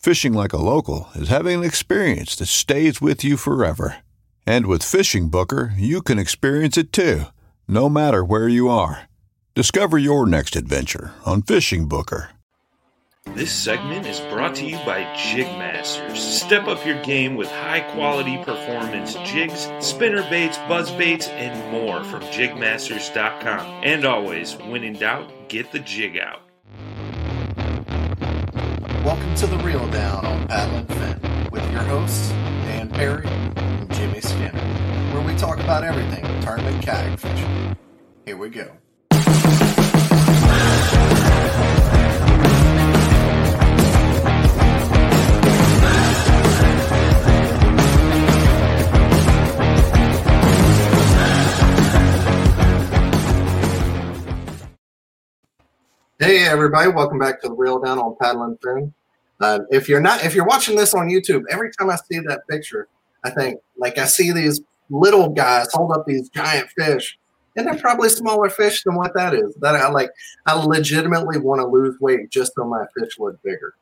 Fishing like a local is having an experience that stays with you forever. And with Fishing Booker, you can experience it too, no matter where you are. Discover your next adventure on Fishing Booker. This segment is brought to you by Jigmasters. Step up your game with high quality performance jigs, spinner baits, buzz baits, and more from jigmasters.com. And always, when in doubt, get the jig out. Welcome to the Reel Down on Paddle and Fin with your hosts, Dan Perry and Jimmy Skinner, where we talk about everything tournament kayak fishing. Here we go. Hey everybody, welcome back to the Reel Down on Paddling Fin. Uh, if you're not, if you're watching this on YouTube, every time I see that picture, I think like I see these little guys hold up these giant fish, and they're probably smaller fish than what that is. That I like, I legitimately want to lose weight just so my fish look bigger.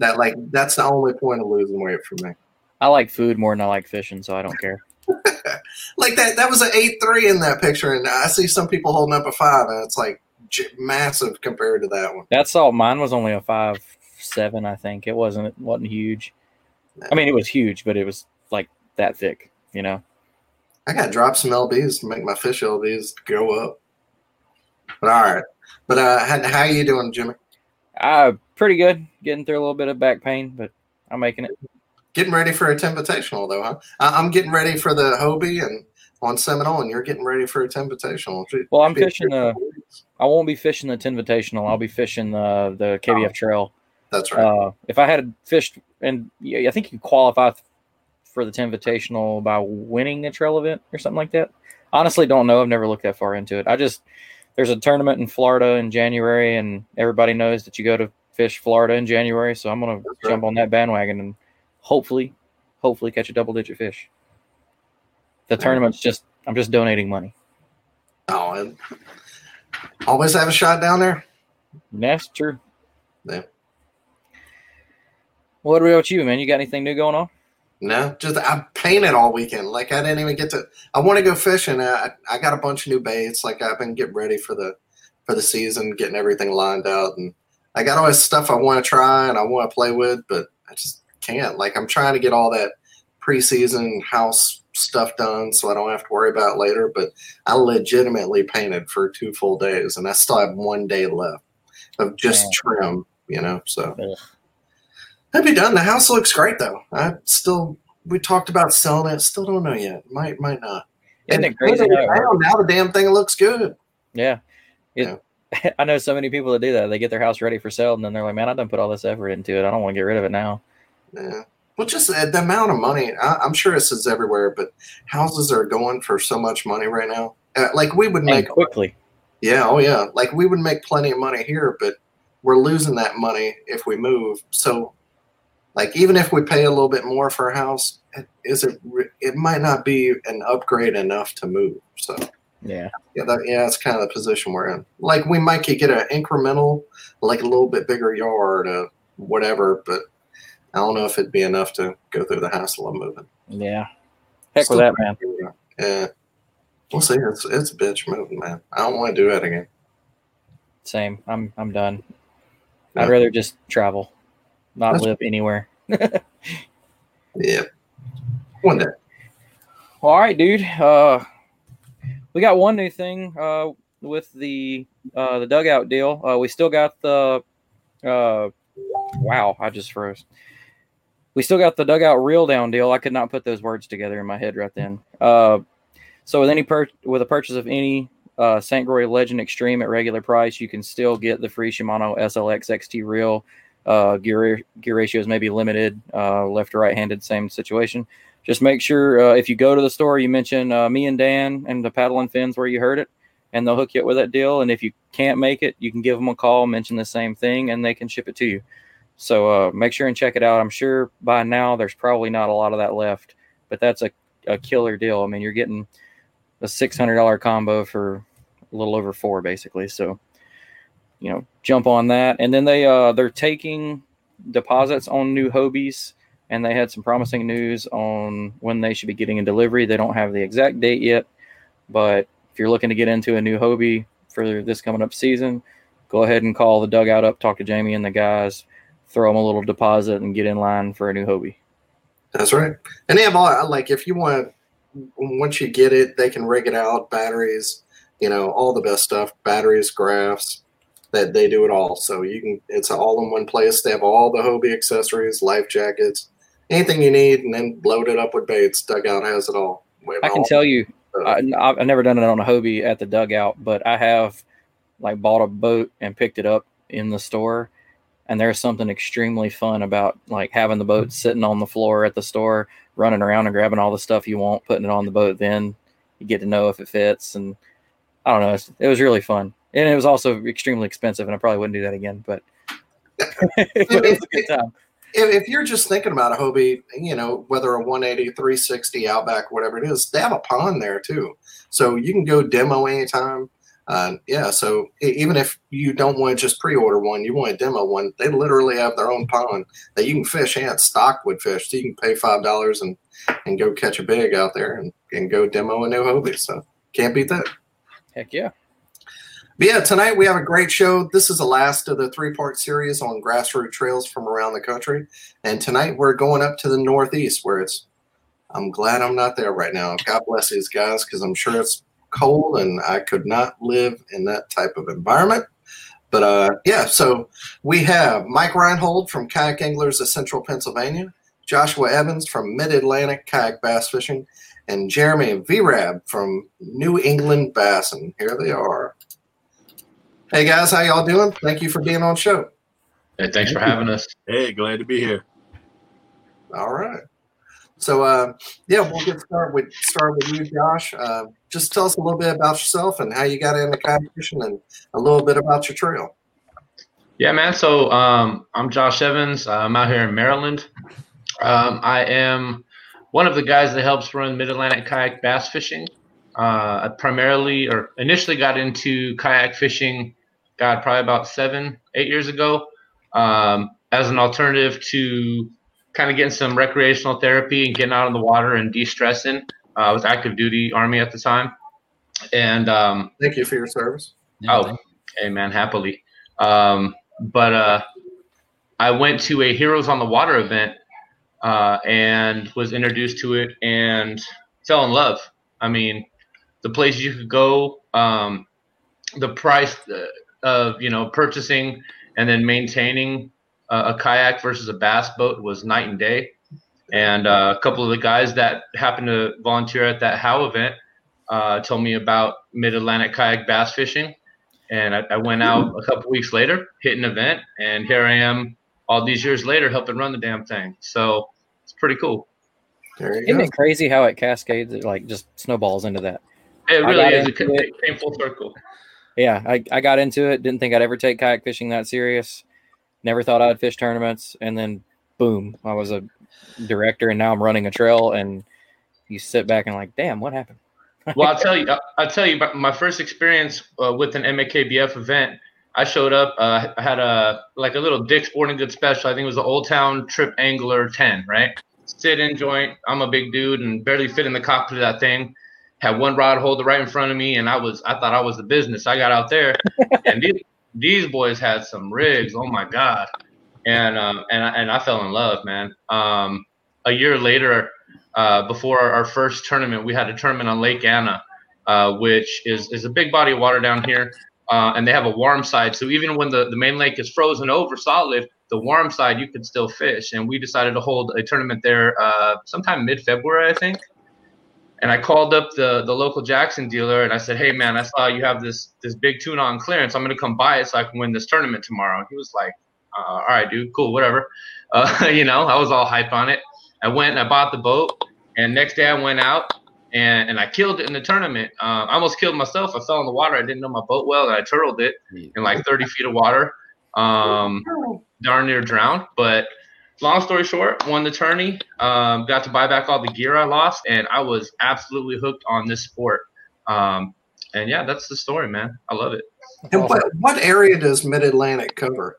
That like that's the only point of losing weight for me. I like food more than I like fishing, so I don't care. like that, that was an eight three in that picture, and I see some people holding up a five, and it's like massive compared to that one. That's all. Mine was only a five seven, I think. It wasn't it wasn't huge. I mean, it was huge, but it was like that thick, you know. I got to drop some lbs to make my fish lbs go up. But all right. But uh, how, how you doing, Jimmy? Uh, pretty good. Getting through a little bit of back pain, but I'm making it. Getting ready for a Invitational, though, huh? I- I'm getting ready for the Hobie and on Seminole, and you're getting ready for a ten Invitational. Well, I'm fishing the. I won't be fishing the ten Invitational. I'll be fishing the the KBF Trail. That's right. Uh, if I had fished, and I think you qualify for the ten Invitational by winning a trail event or something like that. Honestly, don't know. I've never looked that far into it. I just there's a tournament in Florida in January, and everybody knows that you go to fish Florida in January. So I'm gonna That's jump right. on that bandwagon and hopefully, hopefully catch a double digit fish. The tournament's just I'm just donating money. Oh, and always have a shot down there. That's true. Yeah. What about you, man? You got anything new going on? No, just I painted all weekend. Like I didn't even get to. I want to go fishing. I I got a bunch of new baits. Like I've been getting ready for the for the season, getting everything lined out, and I got all this stuff I want to try and I want to play with, but I just can't. Like I'm trying to get all that preseason house stuff done so I don't have to worry about later. But I legitimately painted for two full days, and I still have one day left of just Man. trim. You know, so. Ugh. I'd be done. The house looks great though. I still we talked about selling it. Still don't know yet. Might might not. Isn't And it crazy? putting how it it works? down, now the damn thing looks good. Yeah. It, I know so many people that do that. They get their house ready for sale and then they're like, man, I done put all this effort into it. I don't want to get rid of it now. Yeah. Well, just uh, the amount of money. I, I'm sure this is everywhere, but houses are going for so much money right now. Uh, like we would And make, quickly. yeah, oh yeah, like we would make plenty of money here, but we're losing that money if we move. So, like even if we pay a little bit more for a house, is it? It might not be an upgrade enough to move. So Yeah. yeah, that, yeah, that's kind of the position we're in. Like we might get an incremental, like a little bit bigger yard, or whatever, but I don't know if it'd be enough to go through the hassle of moving. Yeah. Heck Still with that, man. Yeah, we'll see. It's it's a bitch moving, man. I don't want to do that again. Same. I'm I'm done. Yeah. I'd rather just travel, not That's- live anywhere. Yeah, one day. Well, all right, dude. Uh, we got one new thing uh, with the uh, the dugout deal. Uh, we still got the. Uh, wow, I just froze. We still got the dugout reel down deal. I could not put those words together in my head right then. Uh, so with any per- with a purchase of any uh, St. Croix Legend Extreme at regular price, you can still get the free Shimano SLX XT reel. Uh, gear gear ratios may be limited, uh, left or right handed, same situation just make sure uh, if you go to the store, you mention uh, me and Dan and the paddle and fins where you heard it, and they'll hook you up with that deal. And if you can't make it, you can give them a call, mention the same thing, and they can ship it to you. So uh, make sure and check it out. I'm sure by now there's probably not a lot of that left, but that's a, a killer deal. I mean, you're getting a $600 combo for a little over four, basically. So, you know, jump on that. And then they uh, they're taking deposits on new Hobies and they had some promising news on when they should be getting a delivery. They don't have the exact date yet, but if you're looking to get into a new Hobie for this coming up season, go ahead and call the dugout up, talk to Jamie and the guys, throw them a little deposit, and get in line for a new Hobie. That's right. And they have all like if you want once you get it, they can rig it out, batteries, you know, all the best stuff, batteries, graphs. That they do it all. So you can it's all in one place. They have all the Hobie accessories, life jackets, anything you need, and then load it up with baits. Dugout has it all. I can all- tell you, I, I've never done it on a Hobie at the dugout, but I have like bought a boat and picked it up in the store. And there's something extremely fun about like having the boat sitting on the floor at the store, running around and grabbing all the stuff you want, putting it on the boat. Then you get to know if it fits. And I don't know, it was really fun. And it was also extremely expensive, and I probably wouldn't do that again, but it was a good time. if, if you're just thinking about a Hobie, you know, whether a 180, 360, Outback, whatever it is, they have a pond there too. So you can go demo anytime. Uh, yeah, so even if you don't want to just pre-order one, you want to demo one, they literally have their own pond that you can fish and stock with fish. So you can pay five dollars and and go catch a big out there and, and go demo a new Hobie. So can't beat that. Heck yeah. But yeah, tonight we have a great show. This is the last of the three part series on grassroots trails from around the country. And tonight we're going up to the Northeast where it's, I'm glad I'm not there right now. God bless these guys because I'm sure it's cold and I could not live in that type of environment. But uh, yeah, so we have Mike Reinhold from Kayak Anglers of Central Pennsylvania, Joshua Evans from Mid Atlantic Kayak Bass Fishing, and Jeremy Vrab from New England Bass. And here they are. Hey guys, how y'all doing? Thank you for being on show. Hey, thanks for having us. Hey, glad to be here. All right. So uh, yeah, we'll get started with start with you, Josh. Uh, just tell us a little bit about yourself and how you got into fishing, and a little bit about your trail. Yeah, man. So um, I'm Josh Evans. I'm out here in Maryland. Um, I am one of the guys that helps run Mid Atlantic Kayak Bass Fishing. Uh, I primarily or initially got into kayak fishing, God, probably about seven, eight years ago, um, as an alternative to kind of getting some recreational therapy and getting out on the water and de-stressing. Uh, I was active duty Army at the time, and um, Thank you for your service. Oh, hey man, happily. Um, but uh, I went to a Heroes on the Water event uh, and was introduced to it and fell in love. I mean, the places you could go, um, the price uh, of you know purchasing and then maintaining a, a kayak versus a bass boat was night and day. And uh, a couple of the guys that happened to volunteer at that How event uh, told me about Mid Atlantic kayak bass fishing and I, I went out a couple weeks later, hit an event, and here I am all these years later helping run the damn thing. So it's pretty cool. Isn't go. it crazy how it cascades? It like just snowballs into that. It really is. It into came- came full circle. Yeah, I, I got into it. Didn't think I'd ever take kayak fishing that serious. Never thought I'd fish tournaments, and then boom, I was a director and now I'm running a trail and you sit back and like, damn, what happened? well, I'll tell you. I'll tell you. My first experience uh, with an MAKBF event, I showed up. Uh, I had a like a little Dick Sporting Goods special. I think it was the Old Town Trip Angler 10, right? Sit in joint. I'm a big dude and barely fit in the cockpit of that thing. Had one rod holder right in front of me, and I was I thought I was the business. I got out there, and these, these boys had some rigs. Oh my god! And um, and I, and I fell in love, man. Um, a year later, uh, before our first tournament, we had a tournament on Lake Anna, uh, which is, is a big body of water down here. Uh, and they have a warm side. So even when the, the main lake is frozen over solid, the warm side you could still fish. And we decided to hold a tournament there uh, sometime mid February, I think. And I called up the, the local Jackson dealer and I said, Hey man, I saw you have this this big tuna on clearance. I'm gonna come buy it so I can win this tournament tomorrow. He was like, uh, All right, dude, cool, whatever. Uh, you know, I was all hype on it. I went and I bought the boat, and next day I went out and, and I killed it in the tournament. Uh, I almost killed myself. I fell in the water. I didn't know my boat well, and I turtled it in like 30 feet of water. Um, darn near drowned. But long story short, won the tourney. Um, got to buy back all the gear I lost, and I was absolutely hooked on this sport. Um, and yeah, that's the story, man. I love it. And what, what area does Mid Atlantic cover?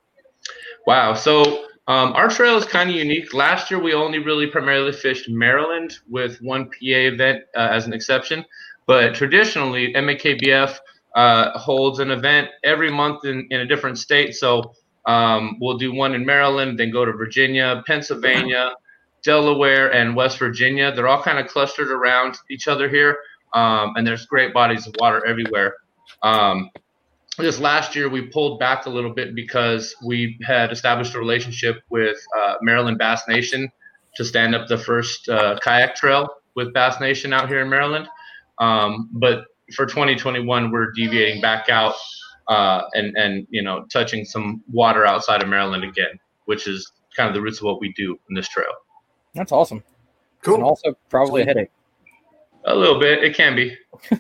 Wow. So um, our trail is kind of unique. Last year, we only really primarily fished Maryland with one PA event uh, as an exception. But traditionally, MAKBF uh, holds an event every month in, in a different state. So um, we'll do one in Maryland, then go to Virginia, Pennsylvania, Delaware, and West Virginia. They're all kind of clustered around each other here. Um, and there's great bodies of water everywhere. Um, this last year we pulled back a little bit because we had established a relationship with uh, Maryland Bass Nation to stand up the first uh, kayak trail with Bass Nation out here in Maryland. Um, but for 2021, we're deviating back out uh, and and you know touching some water outside of Maryland again, which is kind of the roots of what we do in this trail. That's awesome. Cool. And also probably a headache. A little bit, it can be.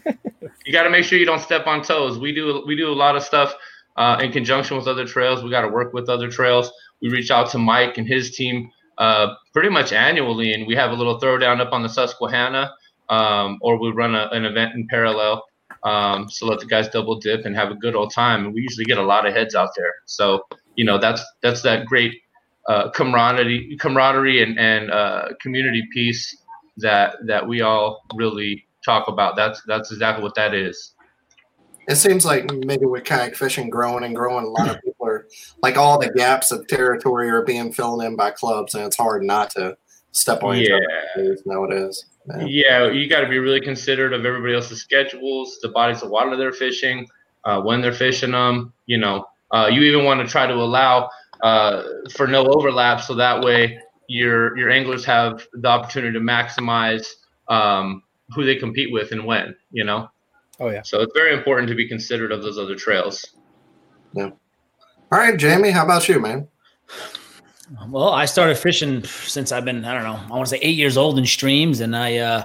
you got to make sure you don't step on toes. We do we do a lot of stuff uh, in conjunction with other trails. We got to work with other trails. We reach out to Mike and his team uh, pretty much annually, and we have a little throwdown up on the Susquehanna, um, or we run a, an event in parallel. Um, so let the guys double dip and have a good old time. And we usually get a lot of heads out there. So you know that's that's that great uh, camaraderie, camaraderie and and uh, community piece that that we all really talk about. That's that's exactly what that is. It seems like maybe with kayak fishing growing and growing, a lot of people are like all the gaps of territory are being filled in by clubs, and it's hard not to step on Yeah. other's nowadays. Yeah. Yeah, you got to be really considerate of everybody else's schedules, the bodies of water they're fishing, uh, when they're fishing them. You know, uh, you even want to try to allow uh, for no overlap, so that way your your anglers have the opportunity to maximize um, who they compete with and when. You know, Oh yeah. so it's very important to be considerate of those other trails. Yeah. All right, Jamie, how about you, man? Well, I started fishing since I've been, I don't know, I want to say eight years old in streams. And I uh,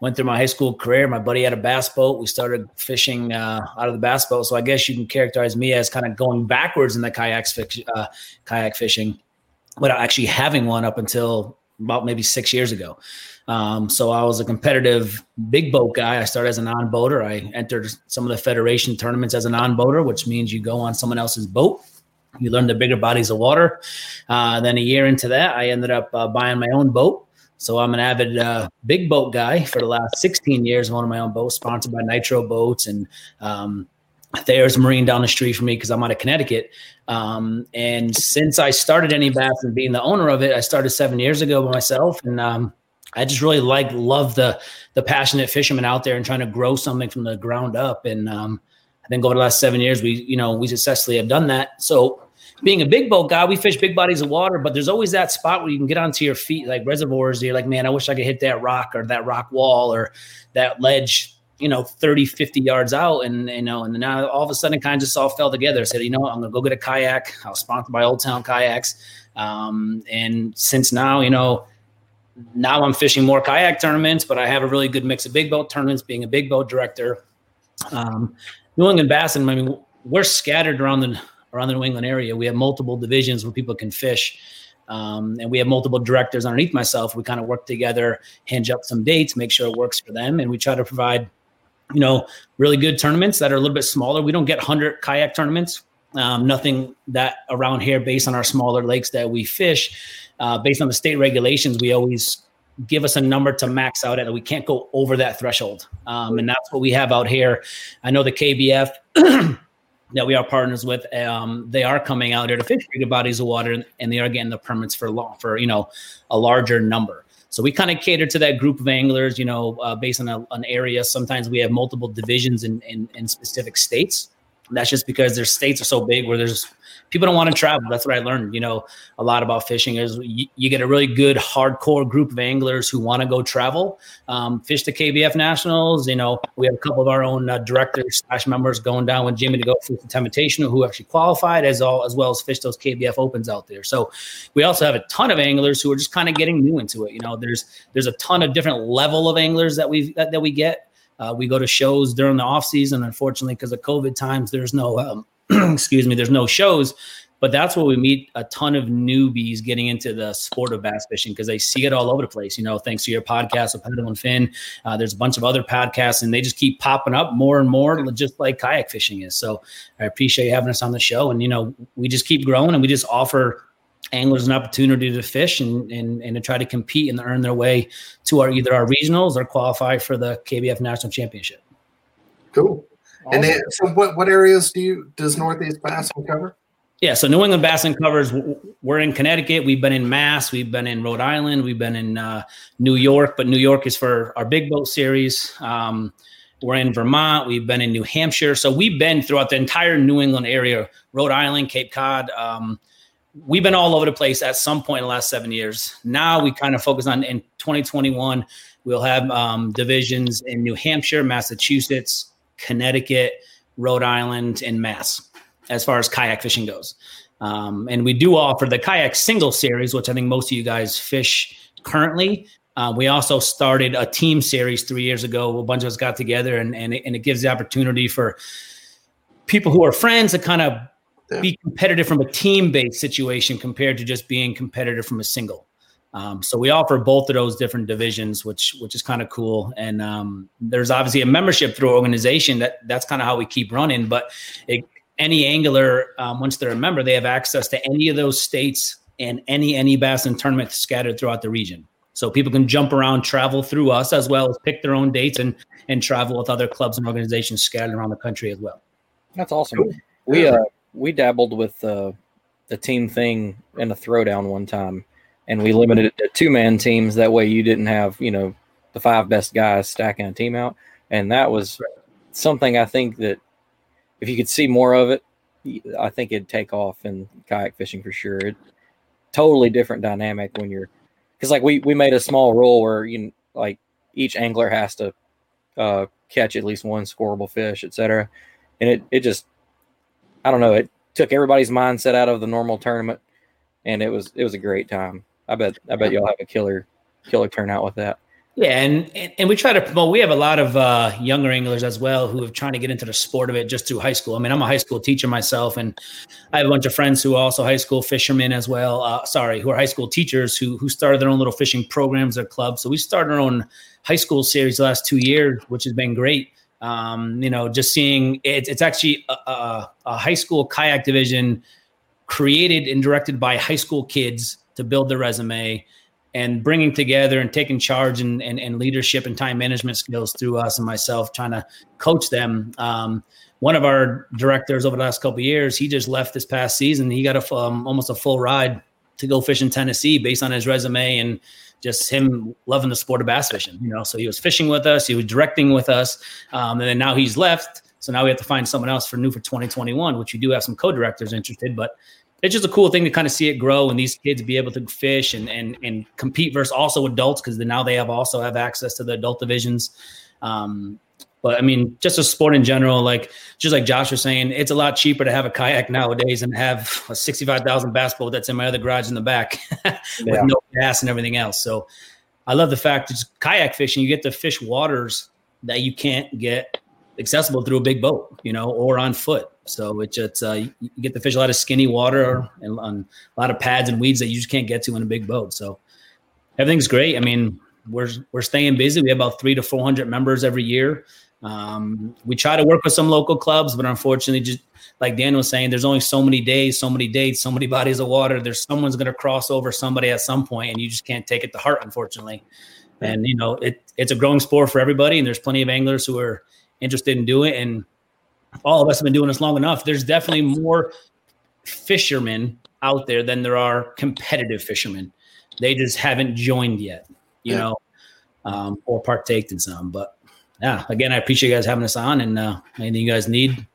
went through my high school career. My buddy had a bass boat. We started fishing uh, out of the bass boat. So I guess you can characterize me as kind of going backwards in the kayaks, fish, uh, kayak fishing without actually having one up until about maybe six years ago. Um, so I was a competitive big boat guy. I started as a non boater. I entered some of the federation tournaments as a non boater, which means you go on someone else's boat. You learn the bigger bodies of water. Uh, then a year into that, I ended up uh, buying my own boat. So I'm an avid uh, big boat guy for the last 16 years. One of my own boats, sponsored by Nitro Boats, and um, Thayer's Marine down the street from me because I'm out of Connecticut. Um, and since I started NE Bass and being the owner of it, I started seven years ago by myself, and um, I just really like love the the passionate fishermen out there and trying to grow something from the ground up. And um, I think over the last seven years, we you know we successfully have done that. So being a big boat guy, we fish big bodies of water, but there's always that spot where you can get onto your feet, like reservoirs. You're like, man, I wish I could hit that rock or that rock wall or that ledge, you know, 30, 50 yards out. And, you know, and now all of a sudden it kind of just all fell together. I said, you know I'm to go get a kayak. I was sponsored by Old Town Kayaks. Um, and since now, you know, now I'm fishing more kayak tournaments, but I have a really good mix of big boat tournaments, being a big boat director. Um, New England Bass, and I mean, we're scattered around the around the New England area. We have multiple divisions where people can fish. Um, and we have multiple directors underneath myself. We kind of work together, hinge up some dates, make sure it works for them, and we try to provide, you know, really good tournaments that are a little bit smaller. We don't get hundred kayak tournaments. Um, nothing that around here based on our smaller lakes that we fish. Uh, based on the state regulations, we always give us a number to max out at. We can't go over that threshold. Um, and that's what we have out here. I know the KBF that we are partners with, um, they are coming out here to fish bigger bodies of water and they are getting the permits for long, for, you know, a larger number. So we kind of cater to that group of anglers, you know, uh, based on a, an area. Sometimes we have multiple divisions in, in, in specific states. That's just because their states are so big where there's people don't want to travel. That's what I learned, you know, a lot about fishing is you, you get a really good hardcore group of anglers who want to go travel, um, fish the KBF nationals. You know, we have a couple of our own uh, directors slash members going down with Jimmy to go fish the Temptation who actually qualified as all, as well as fish those KBF opens out there. So we also have a ton of anglers who are just kind of getting new into it. You know, there's, there's a ton of different level of anglers that we that, that we get. Uh, we go to shows during the off season. Unfortunately, because of COVID times, there's no um, excuse me, there's no shows, but that's where we meet a ton of newbies getting into the sport of bass fishing because they see it all over the place. You know, thanks to your podcast with Pedal and Finn, uh, there's a bunch of other podcasts, and they just keep popping up more and more, just like kayak fishing is. So I appreciate you having us on the show, and you know, we just keep growing, and we just offer anglers an opportunity to fish and, and and to try to compete and earn their way to our either our regionals or qualify for the KBF National Championship. Cool. And then, so what, what areas do you does Northeast Bassin cover? Yeah, so New England Bassin covers. We're in Connecticut. We've been in Mass. We've been in Rhode Island. We've been in uh, New York. But New York is for our big boat series. Um, we're in Vermont. We've been in New Hampshire. So we've been throughout the entire New England area, Rhode Island, Cape Cod. Um, we've been all over the place at some point in the last seven years. Now we kind of focus on in 2021. We'll have um, divisions in New Hampshire, Massachusetts, Connecticut, Rhode Island, and Mass as far as kayak fishing goes. Um, and we do offer the kayak single series, which I think most of you guys fish currently. Uh, we also started a team series three years ago. A bunch of us got together, and and it, and it gives the opportunity for people who are friends to kind of yeah. be competitive from a team based situation compared to just being competitive from a single. Um, so we offer both of those different divisions, which which is kind of cool. And um, there's obviously a membership through organization that that's kind of how we keep running. But it, any angler, um, once they're a member, they have access to any of those states and any any bass and tournament scattered throughout the region. So people can jump around, travel through us, as well as pick their own dates and and travel with other clubs and organizations scattered around the country as well. That's awesome. We uh we dabbled with uh, the team thing in a throwdown one time and we limited it to two man teams. That way, you didn't have you know the five best guys stacking a team out, and that was something I think that if you could see more of it, I think it'd take off in kayak fishing for sure. It totally different dynamic when you're because like we we made a small rule where you like each angler has to uh, catch at least one scoreable fish, etc. And it it just I don't know it took everybody's mindset out of the normal tournament, and it was it was a great time. I bet I bet you'll have a killer killer turnout with that. Yeah, and, and, and we try to promote. We have a lot of uh, younger anglers as well who are trying to get into the sport of it just through high school. I mean, I'm a high school teacher myself, and I have a bunch of friends who are also high school fishermen as well. Uh, sorry, who are high school teachers who who started their own little fishing programs or clubs. So we started our own high school series the last two years, which has been great. Um, you know, just seeing it, it's actually a, a, a high school kayak division created and directed by high school kids to build their resume and bringing together and taking charge and, and, and, leadership and time management skills through us and myself trying to coach them. Um, one of our directors over the last couple years he just left this past season. He got a um, almost a full ride to go fish in tennessee based on his resume and just him loving the sport of bass fishing you know? So he was fishing with us he was directing with us um, and then now he's left. So now we have to find someone else for new for 2021 which we do have some co-directors interested but it's just a cool thing to kind of see it grow and these kids be able to fish and and and compete versus also adults because now they have also have access to the adult divisions. Um, but I mean, just a sport in general, like just like Josh was saying, it's a lot cheaper to have a kayak nowadays and have a sixty-five thousand bass boat that's in my other garage in the back with no gas and everything else. So I love the fact that kayak fishing, you get to fish waters that you can't get accessible through a big boat, you know, or on foot. So it's just uh, you, you get the fish a lot of skinny water and on a lot of pads and weeds that you just can't get to in a big boat. So everything's great. I mean, we're we're staying busy. We have about three to four hundred members every year. Um, we try to work with some local clubs, but unfortunately, just like Dan was saying, there's only so many days, so many dates, so many bodies of water. There's someone's going to cross over somebody at some point, and you just can't take it to heart, unfortunately. And you know, it it's a growing sport for everybody, and there's plenty of anglers who are interested in doing it. And all of us have been doing this long enough. There's definitely more fishermen out there than there are competitive fishermen. They just haven't joined yet, you Yeah. know, um, or partaked in some. But yeah, again, I appreciate you guys having us on, and uh, anything you guys need,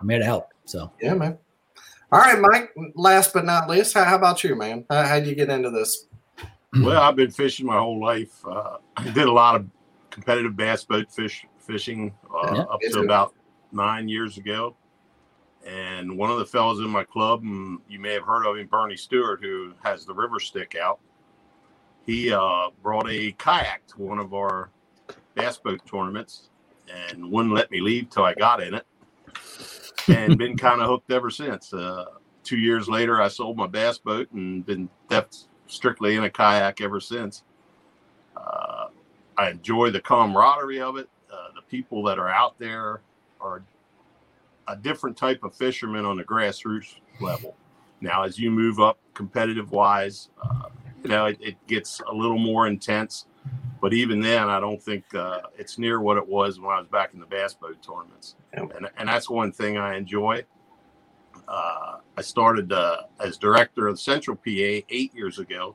I'm here to help. So Yeah, man. All right, Mike. Last but not least, how, how about you, man? How, how'd you get into this? Well, I've been fishing my whole life. Uh, I did a lot of competitive bass boat fish fishing uh, Yeah. up to too. about nine years ago. And one of the fellows in my club, and you may have heard of him, Bernie Stewart, who has the river stick out. He uh, brought a kayak to one of our bass boat tournaments and wouldn't let me leave till I got in it. And been kind of hooked ever since. Uh, two years later, I sold my bass boat and been depth strictly in a kayak ever since. Uh, I enjoy the camaraderie of it. Uh, the people that are out there are a different type of fisherman on the grassroots level. Now, as you move up competitive wise, uh, you know, it, it gets a little more intense. But even then, I don't think uh, it's near what it was when I was back in the bass boat tournaments. And, and that's one thing I enjoy. Uh, I started uh, as director of Central PA eight years ago.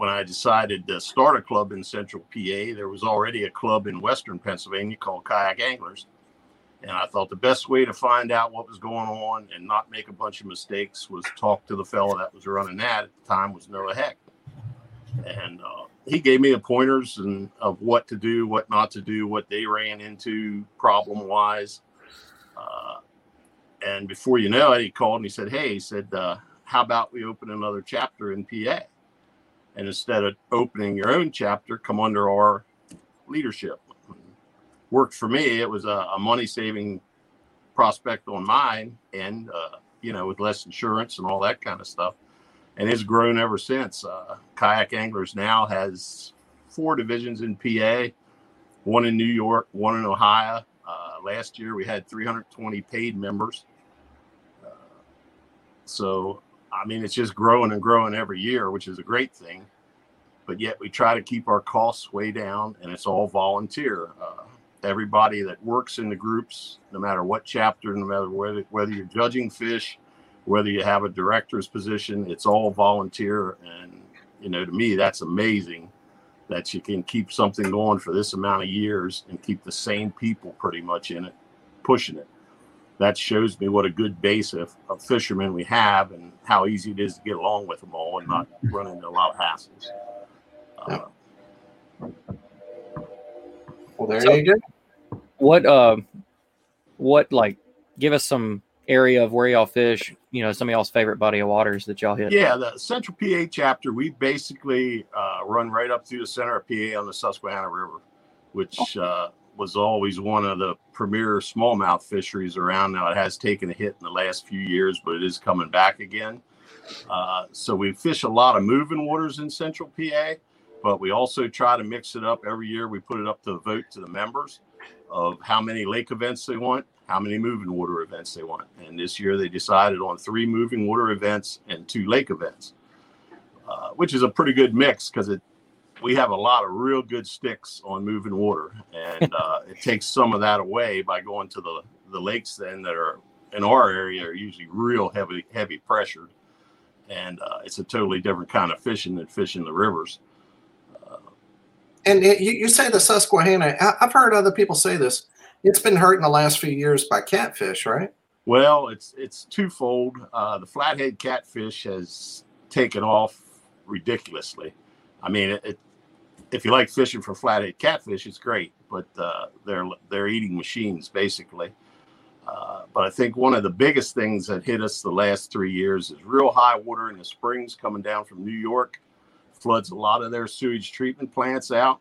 When I decided to start a club in Central PA, there was already a club in Western Pennsylvania called Kayak Anglers. And I thought the best way to find out what was going on and not make a bunch of mistakes was talk to the fellow that was running that at the time was Noah Heck. And uh, he gave me pointers and of what to do, what not to do, what they ran into problem wise. Uh, and before you know it, he called and he said, Hey, he said, uh, how about we open another chapter in PA? And instead of opening your own chapter, come under our leadership. Worked for me. It was a, a money saving prospect on mine and, uh, you know, with less insurance and all that kind of stuff. And it's grown ever since. Uh, Kayak Anglers now has four divisions in PA, one in New York, one in Ohio. Uh, last year we had 320 paid members. Uh, so, I mean, it's just growing and growing every year, which is a great thing. But yet we try to keep our costs way down, and it's all volunteer. Uh, everybody that works in the groups, no matter what chapter, no matter whether whether you're judging fish, whether you have a director's position, it's all volunteer. And you know, to me, that's amazing that you can keep something going for this amount of years and keep the same people pretty much in it, pushing it. That shows me what a good base of, of fishermen we have and how easy it is to get along with them all and not run into a lot of hassles. Uh, Well, there So- you go. what uh what like give us some area of where y'all fish you know some of y'all's favorite body of waters that y'all hit Yeah, the Central PA chapter, we basically uh, run right up through the center of PA on the Susquehanna River, which uh, was always one of the premier smallmouth fisheries around. Now it has taken a hit in the last few years, but it is coming back again. Uh, so we fish a lot of moving waters in Central PA, but we also try to mix it up every year. We put it up to the vote to the members of how many lake events they want, how many moving water events they want. And this year they decided on three moving water events and two lake events, uh, which is a pretty good mix because it we have a lot of real good sticks on moving water, and uh, it takes some of that away by going to the the lakes then that are in our area are usually real heavy heavy pressured, and uh, it's a totally different kind of fishing than fishing the rivers. And it, you, you say the Susquehanna. I, I've heard other people say this. It's been hurt in the last few years by catfish, right? Well, it's it's twofold. Uh, the flathead catfish has taken off ridiculously. I mean, it, it, if you like fishing for flathead catfish, it's great, but uh, they're they're eating machines basically. Uh, but I think one of the biggest things that hit us the last three years is real high water in the springs coming down from New York, floods a lot of their sewage treatment plants out,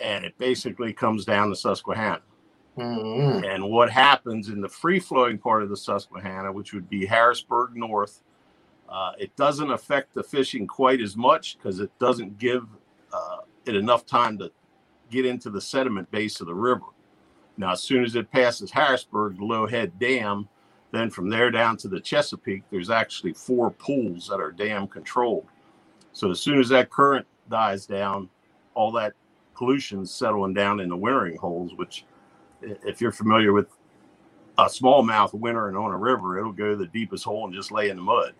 and it basically comes down to Susquehanna. Mhm. And what happens in the free flowing part of the Susquehanna, which would be Harrisburg North, uh, it doesn't affect the fishing quite as much because it doesn't give uh, it enough time to get into the sediment base of the river. Now, as soon as it passes Harrisburg, Low Head Dam, then from there down to the Chesapeake, there's actually four pools that are dam controlled. So as soon as that current dies down, all that pollution's settling down in the wintering holes, which if you're familiar with a smallmouth wintering on a river, it'll go to the deepest hole and just lay in the mud.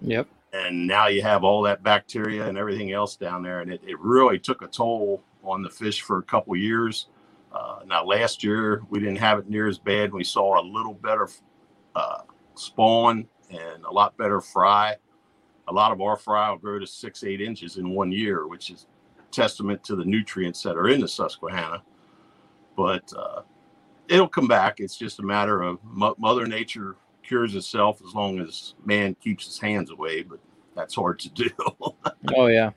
Yep. And now you have all that bacteria and everything else down there. And it, it really took a toll on the fish for a couple years. Uh, now, last year, we didn't have it near as bad. We saw a little better uh, spawn and a lot better fry. A lot of our fry will grow to six, eight inches in one year, which is testament to the nutrients that are in the Susquehanna. But uh, it'll come back. It's just a matter of Mother Nature cures itself as long as man keeps his hands away. But that's hard to do. Oh yeah.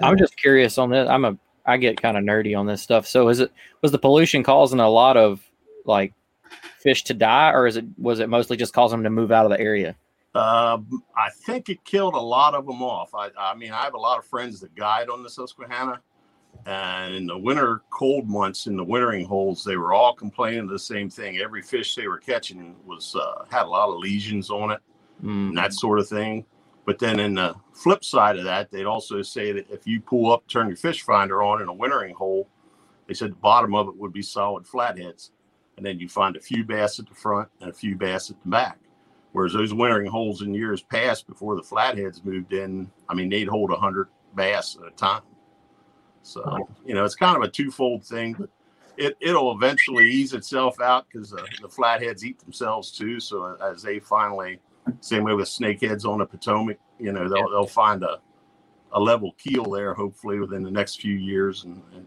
I'm just curious on this. I'm a I get kind of nerdy on this stuff. So is it was the pollution causing a lot of like fish to die, or is it was it mostly just causing them to move out of the area? Um, I think it killed a lot of them off. I, I mean, I have a lot of friends that guide on the Susquehanna, and in the winter cold months, in the wintering holes, they were all complaining the same thing. Every fish they were catching was uh, had a lot of lesions on it Mm, and that sort of thing. But then in the flip side of that, they'd also say that if you pull up, turn your fish finder on in a wintering hole, they said the bottom of it would be solid flatheads. And then you find a few bass at the front and a few bass at the back. Whereas those wintering holes in years past, before the flatheads moved in, I mean, they'd hold 100 bass at a time. So, you know, it's kind of a twofold thing, but it, it'll eventually ease itself out because uh, the flatheads eat themselves too. So as they finally, same way with snakeheads on the Potomac, you know, they'll, they'll find a, a level keel there, hopefully within the next few years and, and,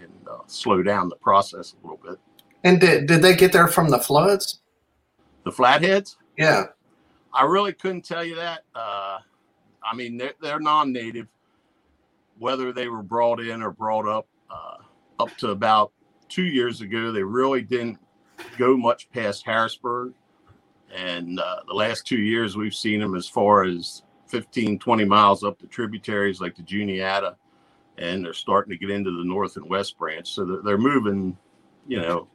and uh, slow down the process a little bit. And did, did they get there from the floods? The flatheads, Yeah. I really couldn't tell you that. Uh, I mean, they're, they're non-native. Whether they were brought in or brought up, uh, up to about two years ago, they really didn't go much past Harrisburg. And uh, the last two years, we've seen them as far as 15, 20 miles up the tributaries like the Juniata, and they're starting to get into the north and west branch. So they're, they're moving, you know,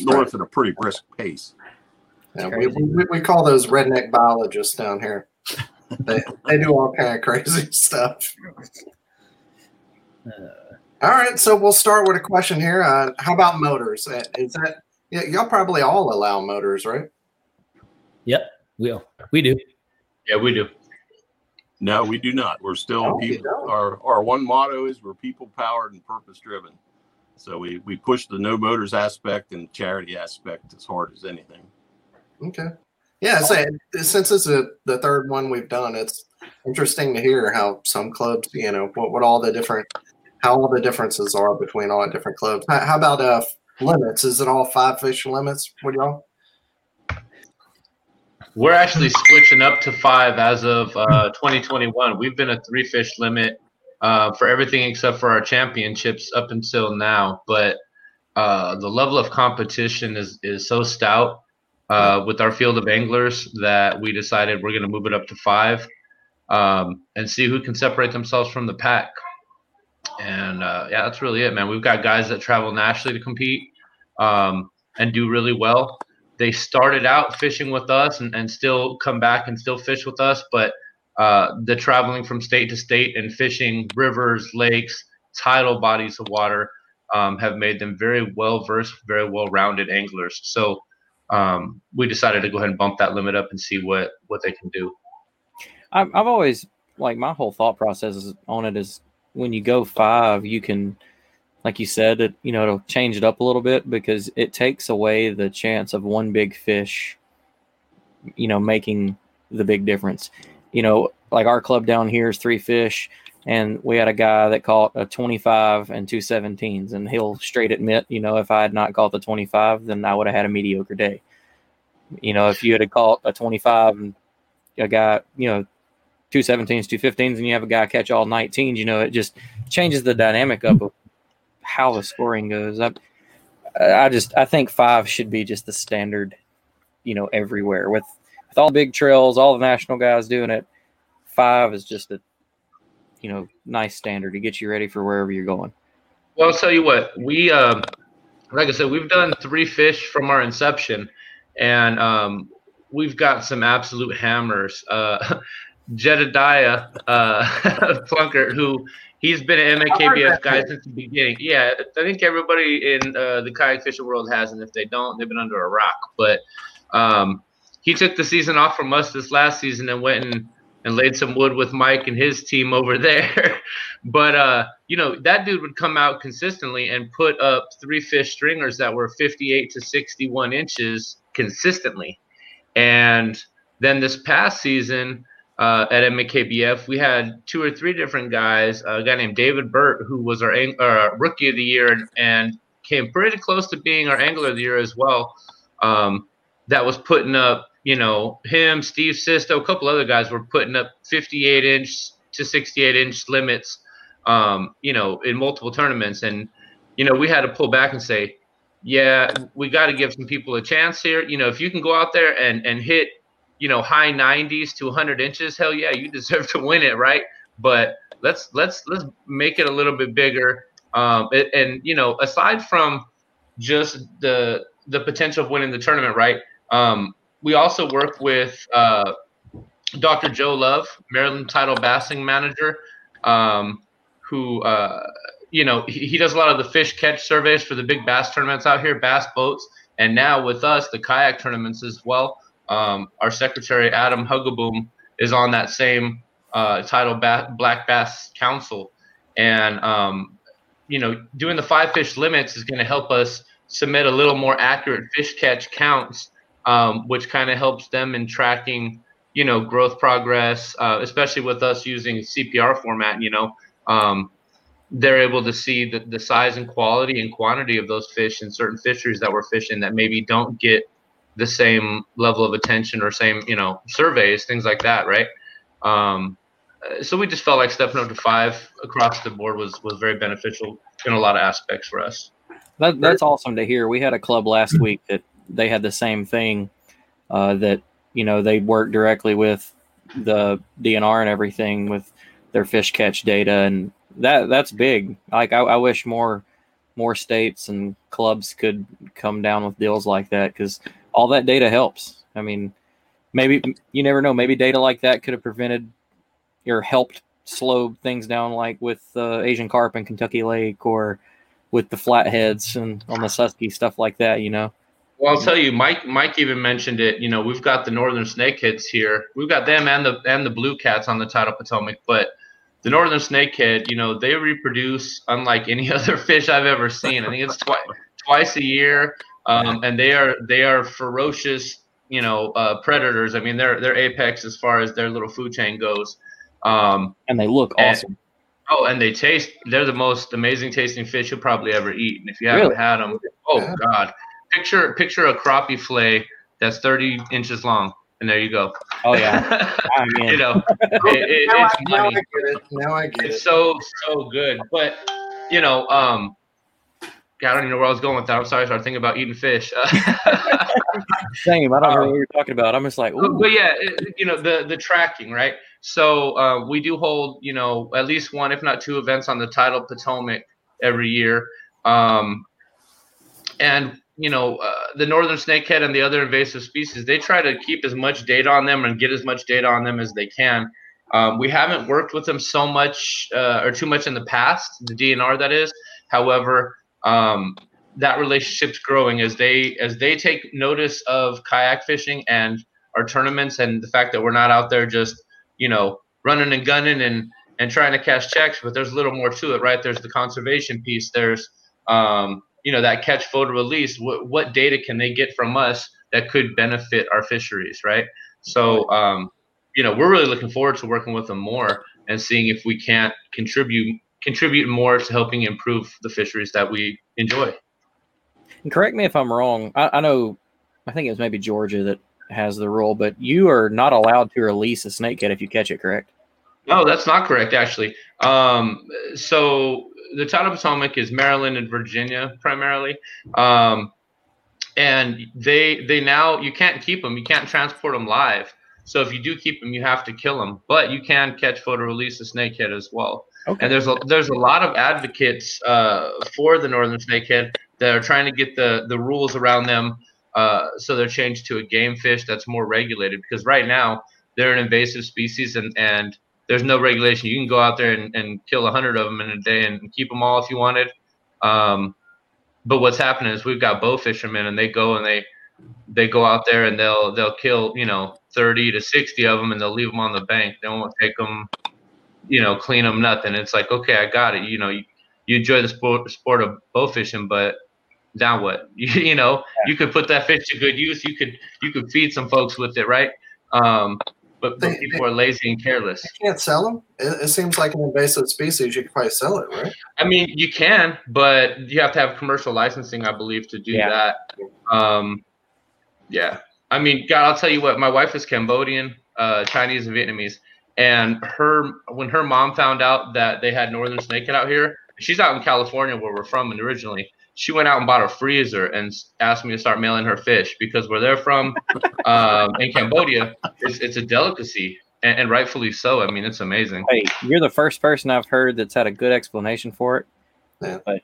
north at a pretty brisk pace. Yeah, we, we, we call those redneck biologists down here. They, they do all kind of crazy stuff. All right, so we'll start with a question here. Uh, how about motors? Uh, Is that yeah, y'all probably all allow motors, right? Yep, we we do. Yeah, we do. No, we do not. We're still you people. don't? Our our one motto is we're people powered and purpose driven. So we we push the no motors aspect and charity aspect as hard as anything. Okay. Yeah, so since it's a, the third one we've done, it's interesting to hear how some clubs, you know, what, what all the different, how all the differences are between all the different clubs. How, about uh limits? Is it all five fish limits? What y'all? We're actually switching up to five as of uh, 2021. We've been a three fish limit uh, for everything except for our championships up until now. But uh, the level of competition is, is so stout uh, with our field of anglers that we decided we're going to move it up to five um, and see who can separate themselves from the pack. And uh, yeah, that's really it, man. We've got guys that travel nationally to compete um, and do really well. They started out fishing with us and, and still come back and still fish with us but uh, the traveling from state to state and fishing rivers lakes tidal bodies of water um, have made them very well versed very well rounded anglers. So um, we decided to go ahead and bump that limit up and see what what they can do. I've, I've always like my whole thought process on it is when you go five, you can, like you said, it you know it'll change it up a little bit because it takes away the chance of one big fish, you know, making the big difference. You know, like our club down here is three fish, and we had a guy that caught a 25 and two 17s, and he'll straight admit, you know, if I had not caught the 25, then I would have had a mediocre day. You know, if you had caught a 25 and a guy, you know, two 17s, two 15s, and you have a guy catch all 19s, you know, it just changes the dynamic up of how the scoring goes. I, I just I think five should be just the standard, you know, everywhere with with all big trails, all the national guys doing it. Five is just a you know nice standard to get you ready for wherever you're going. Well, I'll tell you what we um, like I said, we've done three fish from our inception, and um, we've got some absolute hammers. Uh, Jedediah uh, Plunkett, who he's been an MAKBF guy since the beginning. Yeah, I think everybody in uh, the kayak fishing world has, and if they don't, they've been under a rock. But um, he took the season off from us this last season and went and, and laid some wood with Mike and his team over there. but uh, you know, that dude would come out consistently and put up three fish stringers that were 58 to 61 inches consistently. And then this past season, uh, at MKBF, we had two or three different guys. Uh, a guy named David Burt, who was our uh, rookie of the year and, and, came pretty close to being our angler of the year as well. Um, that was putting up, you know, him, Steve Sisto, a couple other guys were putting up 58 inch to 68 inch limits, um, you know, in multiple tournaments. And, you know, we had to pull back and say, yeah, we got to give some people a chance here. You know, if you can go out there and, and hit you know high 90s to 100 inches hell yeah you deserve to win it right? But let's let's let's make it a little bit bigger. Um, and, and you know aside from just the the potential of winning the tournament right? Um, we also work with uh, dr joe love maryland tidal bassing manager um, who uh, you know he, he does a lot of the fish catch surveys for the big bass tournaments out here bass boats. And now with us the kayak tournaments as well um, our secretary Adam Hugaboom is on that same uh, Tidal ba- Black Bass Council, and um, you know, doing the five fish limits is going to help us submit a little more accurate fish catch counts, um, which kind of helps them in tracking, you know, growth progress, uh, especially with us using CPR format. You know, um, they're able to see the, the size and quality and quantity of those fish in certain fisheries that we're fishing that maybe don't get the same level of attention or same you know surveys things like that right? Um, so we just felt like stepping up to five across the board was was very beneficial in a lot of aspects for us. That, that's awesome to hear. We had a club last week that they had the same thing uh, that you know they work directly with the dnr and everything with their fish catch data and that that's big. Like i, I wish more more states and clubs could come down with deals like that because all that data helps. I mean, maybe you never know. Maybe data like that could have prevented or helped slow things down, like with uh, Asian carp in Kentucky Lake or with the flatheads and on the Susky stuff like that. You know. Well, I'll tell you, Mike. Mike even mentioned it. You know, we've got the northern snakeheads here. We've got them and the and the blue cats on the tidal Potomac, but the northern snakehead, you know, they reproduce unlike any other fish I've ever seen. I think it's twice twice a year um, and they are they are ferocious, you know, uh, predators. I mean, they're they're apex as far as their little food chain goes. Um, and they look and, awesome. Oh, and they taste. They're the most amazing tasting fish you'll probably ever eat. And if you haven't really? had them, oh god, picture picture a crappie fillet that's 30 inches long, and there you go. Oh yeah, you know, it, it, it's I, now I get it. Now I get it's it. so so good, but you know, um, God, I don't even know where I was going with that. I'm sorry, I started thinking about eating fish. Same. I don't know what you're talking about. I'm just like, Ooh. but yeah, it, you know the the tracking, right? So uh, we do hold, you know, at least one, if not two, events on the tidal Potomac every year, um, and you know uh, the northern snakehead and the other invasive species. They try to keep as much data on them and get as much data on them as they can. Um, we haven't worked with them so much uh, or too much in the past, the DNR that is. However, um, that relationship's growing as they as they take notice of kayak fishing and our tournaments and the fact that we're not out there just you know running and gunning and and trying to cash checks but there's a little more to it right? There's the conservation piece. There's um, you know that catch photo release. What, what data can they get from us that could benefit our fisheries right? So um, you know we're really looking forward to working with them more and seeing if we can't contribute contribute more to helping improve the fisheries that we enjoy. And correct me if I'm wrong. I, I know, I think it was maybe Georgia that has the rule, but you are not allowed to release a snakehead if you catch it. Correct? No, that's not correct. Actually, um, so the town of Potomac is Maryland and Virginia primarily. Um, and they they now you can't keep them, you can't transport them live. So if you do keep them, you have to kill them. But you can catch, photo, release a snakehead as well. Okay. And there's a there's a lot of advocates uh, for the northern snakehead that are trying to get the the rules around them uh, so they're changed to a game fish that's more regulated because right now they're an invasive species and and there's no regulation. You can go out there and, and kill a hundred of them in a day and keep them all if you wanted. Um, but what's happening is we've got bow fishermen and they go and they they go out there and they'll they'll kill you know 30 to 60 of them and they'll leave them on the bank. They won't take them, you know, clean them, nothing. It's like okay, I got it. You know, you, you enjoy the sport sport of bow fishing, but now what? You, you know, you could put that fish to good use. You could you could feed some folks with it, right? Um, but, but They- people are lazy and careless. You can't sell them. It, it seems like an invasive species. You could probably sell it, right? I mean, you can, but you have to have commercial licensing, I believe, to do Yeah. that. Um, yeah. I mean, God, I'll tell you what. My wife is Cambodian, uh, Chinese, and Vietnamese, and her when her mom found out that they had northern snakehead out here, she's out in California where we're from and originally. She went out and bought a freezer and asked me to start mailing her fish because where they're from um, in Cambodia, it's, it's a delicacy, and, and rightfully so. I mean, it's amazing. Hey, you're the first person I've heard that's had a good explanation for it. Yeah. But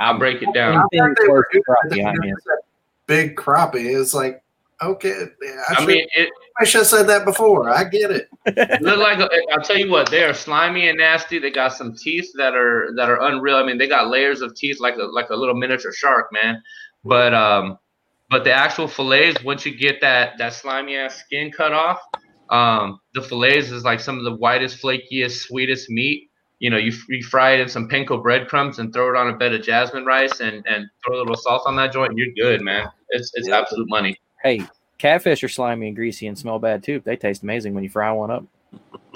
I'll break it down. anything heard they close were to good. crappie, I mean. Big crappie is like okay. I, I mean, it, I should have said that before. I get it. Look like I'll tell you what, they are slimy and nasty. They got some teeth that are that are unreal. I mean, they got layers of teeth like a like a little miniature shark, man. But um, but the actual fillets, once you get that that slimy ass skin cut off, um, the fillets is like some of the whitest, flakiest, sweetest meat. You know, you, you fry it in some panko breadcrumbs and throw it on a bed of jasmine rice and and throw a little salt on that joint. And you're good, man. It's it's Yeah. absolute money. Hey, catfish are slimy and greasy and smell bad too. They taste amazing when you fry one up.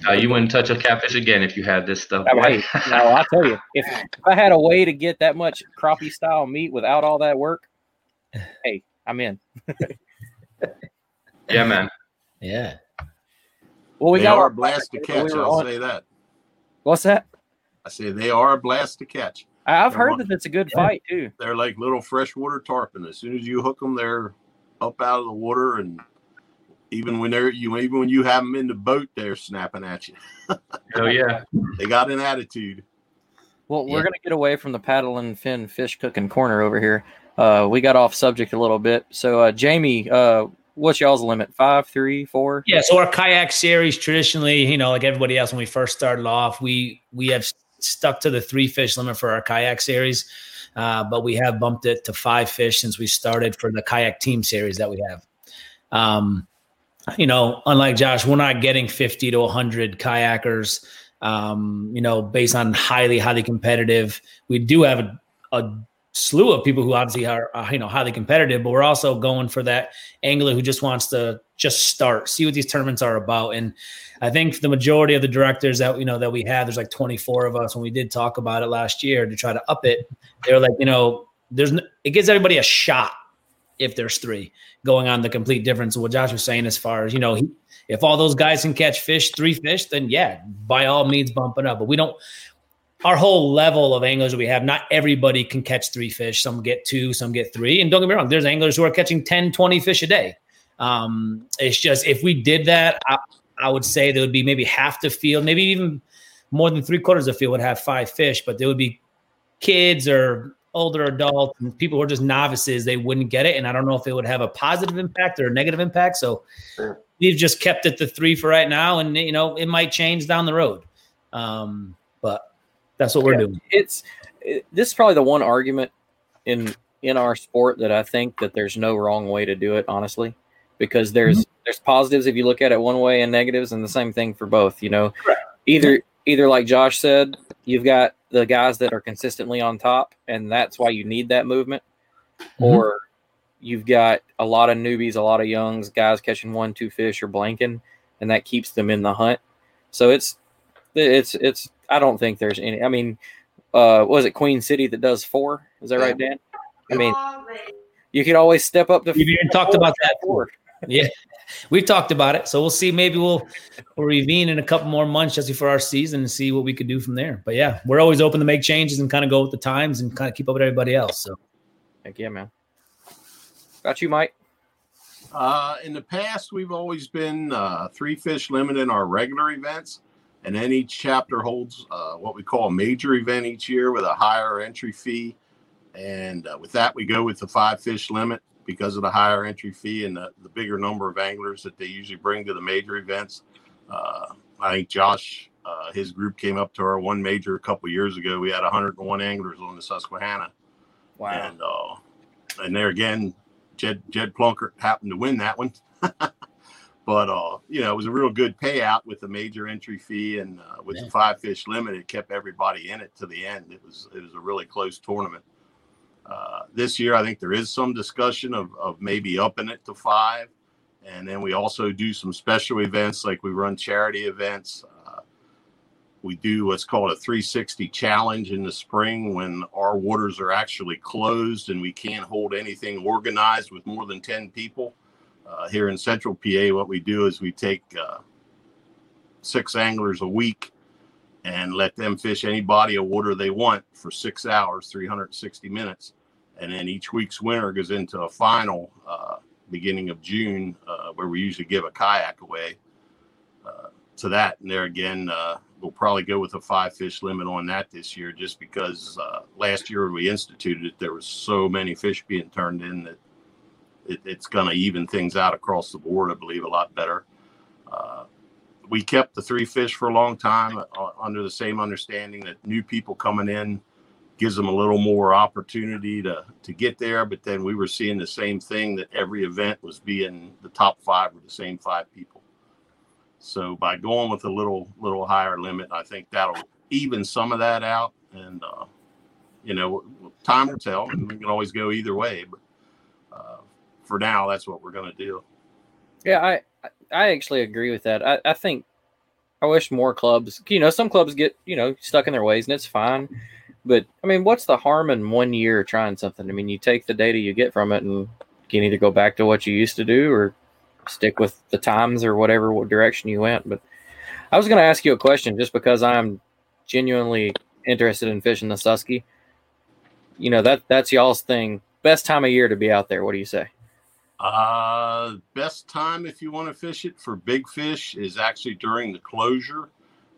Uh, you wouldn't touch a catfish again if you had this stuff. I mean, hey, no, I tell you, if, if I had a way to get that much crappie style meat without all that work, hey, I'm in. yeah, man. Yeah. Well, we they got are our a blast to catch. were I'll on- say that. What's that? I say they are a blast to catch. I- I've They're heard on- that it's a good Yeah. fight too. They're like little freshwater tarpon. As soon as you hook them, they're up out of the water, and even when they're you even when you have them in the boat, they're snapping at you. Oh yeah. They got an attitude. Well, we're Yeah. gonna get away from the paddle and fin fish cooking corner over here. Uh, we got off subject a little bit. So, uh, Jamie, uh, what's y'all's limit? Five, three, four? Yeah, so our kayak series traditionally, you know, like everybody else when we first started off, we we have stuck to the three fish limit for our kayak series, uh, but we have bumped it to five fish since we started for the kayak team series that we have. Um, you know, unlike Josh, we're not getting 50 to 100 kayakers, um, you know, based on highly, highly competitive. We do have a, a slew of people who obviously are, uh, you know, highly competitive, but we're also going for that angler who just wants to just start, see what these tournaments are about. And I think the majority of the directors that you know that we have, there's like 24 of us. When we did talk about it last year to try to up it, they were like, you know, there's n- it gives everybody a shot if there's three going on the complete difference of what Josh was saying as far as you know, he, if all those guys can catch fish, three fish, then yeah, by all means bump it up. But we don't. Our whole level of anglers we have, not everybody can catch three fish. Some get two, some get three. And don't get me wrong, there's anglers who are catching 10, 20 fish a day. Um, it's just if we did that, I would say there would be maybe half the field, maybe even more than three quarters of the field would have five fish, but there would be kids or older adults and people who are just novices, they wouldn't get it. And I don't know if it would have a positive impact or a negative impact. So Sure. we've just kept it to three for right now. And, you know, it might change down the road. Um, but that's what we're Yeah. doing. It's it, this is probably the one argument in in our sport that I think that there's no wrong way to do it, honestly, because there's there's positives if you look at it one way and negatives, and the same thing for both. You know, either either like Josh said, you've got the guys that are consistently on top, and that's why you need that movement, or you've got a lot of newbies, a lot of youngs, guys catching one, two fish or blanking, and that keeps them in the hunt. So it's it's it's. I don't think there's any. I mean, uh, was it Queen City that does four? Is that right, Dan? I mean, you could always step up to. We've even talked about that four. Yeah. We've talked about it. So we'll see. Maybe we'll we'll revene in a couple more months just before our season and see what we could do from there. But yeah, we're always open to make changes and kind of go with the times and kind of keep up with everybody else. So Heck yeah, man. Got you, Mike. Uh, in the past, we've always been uh, three fish limit in our regular events, and then each chapter holds uh, what we call a major event each year with a higher entry fee. And uh, with that, we go with the five fish limit because of the higher entry fee and the, the bigger number of anglers that they usually bring to the major events. Uh, I think Josh, uh, his group came up to our one major a couple years ago. We had 101 anglers on the Susquehanna. Wow. And uh, and there again, Jed Jed Plunkert happened to win that one. but uh, you know, it was a real good payout with the major entry fee and uh, with Yeah. the five fish limit, it kept everybody in it to the end. It was it was a really close tournament. Uh, this year, I think there is some discussion of, of maybe upping it to five. And then we also do some special events, like we run charity events. Uh, we do what's called a 360 challenge in the spring when our waters are actually closed and we can't hold anything organized with more than 10 people. Uh, here in Central PA, what we do is we take uh, six anglers a week and let them fish any body of water they want for six hours, 360 minutes. And then each week's winner goes into a final uh, beginning of June, uh, where we usually give a kayak away uh, to that. And there again, uh, we'll probably go with a five fish limit on that this year, just because uh, last year we instituted it, there was so many fish being turned in that it, it's going to even things out across the board, I believe, a lot better. We kept the three fish for a long time uh, under the same understanding that new people coming in gives them a little more opportunity to to get there. But then we were seeing the same thing that every event was being the top five were the same five people. So by going with a little little higher limit, I think that'll even some of that out. And uh, you know, time will tell. We can always go either way. But uh, for now, that's what we're going to do. Yeah, I I actually agree with that. I, I think I wish more clubs, you know, some clubs get, you know, stuck in their ways and it's fine. But I mean, what's the harm in one year trying something? I mean, you take the data you get from it and you can either go back to what you used to do or stick with the times or whatever what direction you went. But I was going to ask you a question just because I'm genuinely interested in fishing the Susky. You know, that that's y'all's thing. Best time of year to be out there. What do you say? Uh, best time if you want to fish it for big fish is actually during the closure.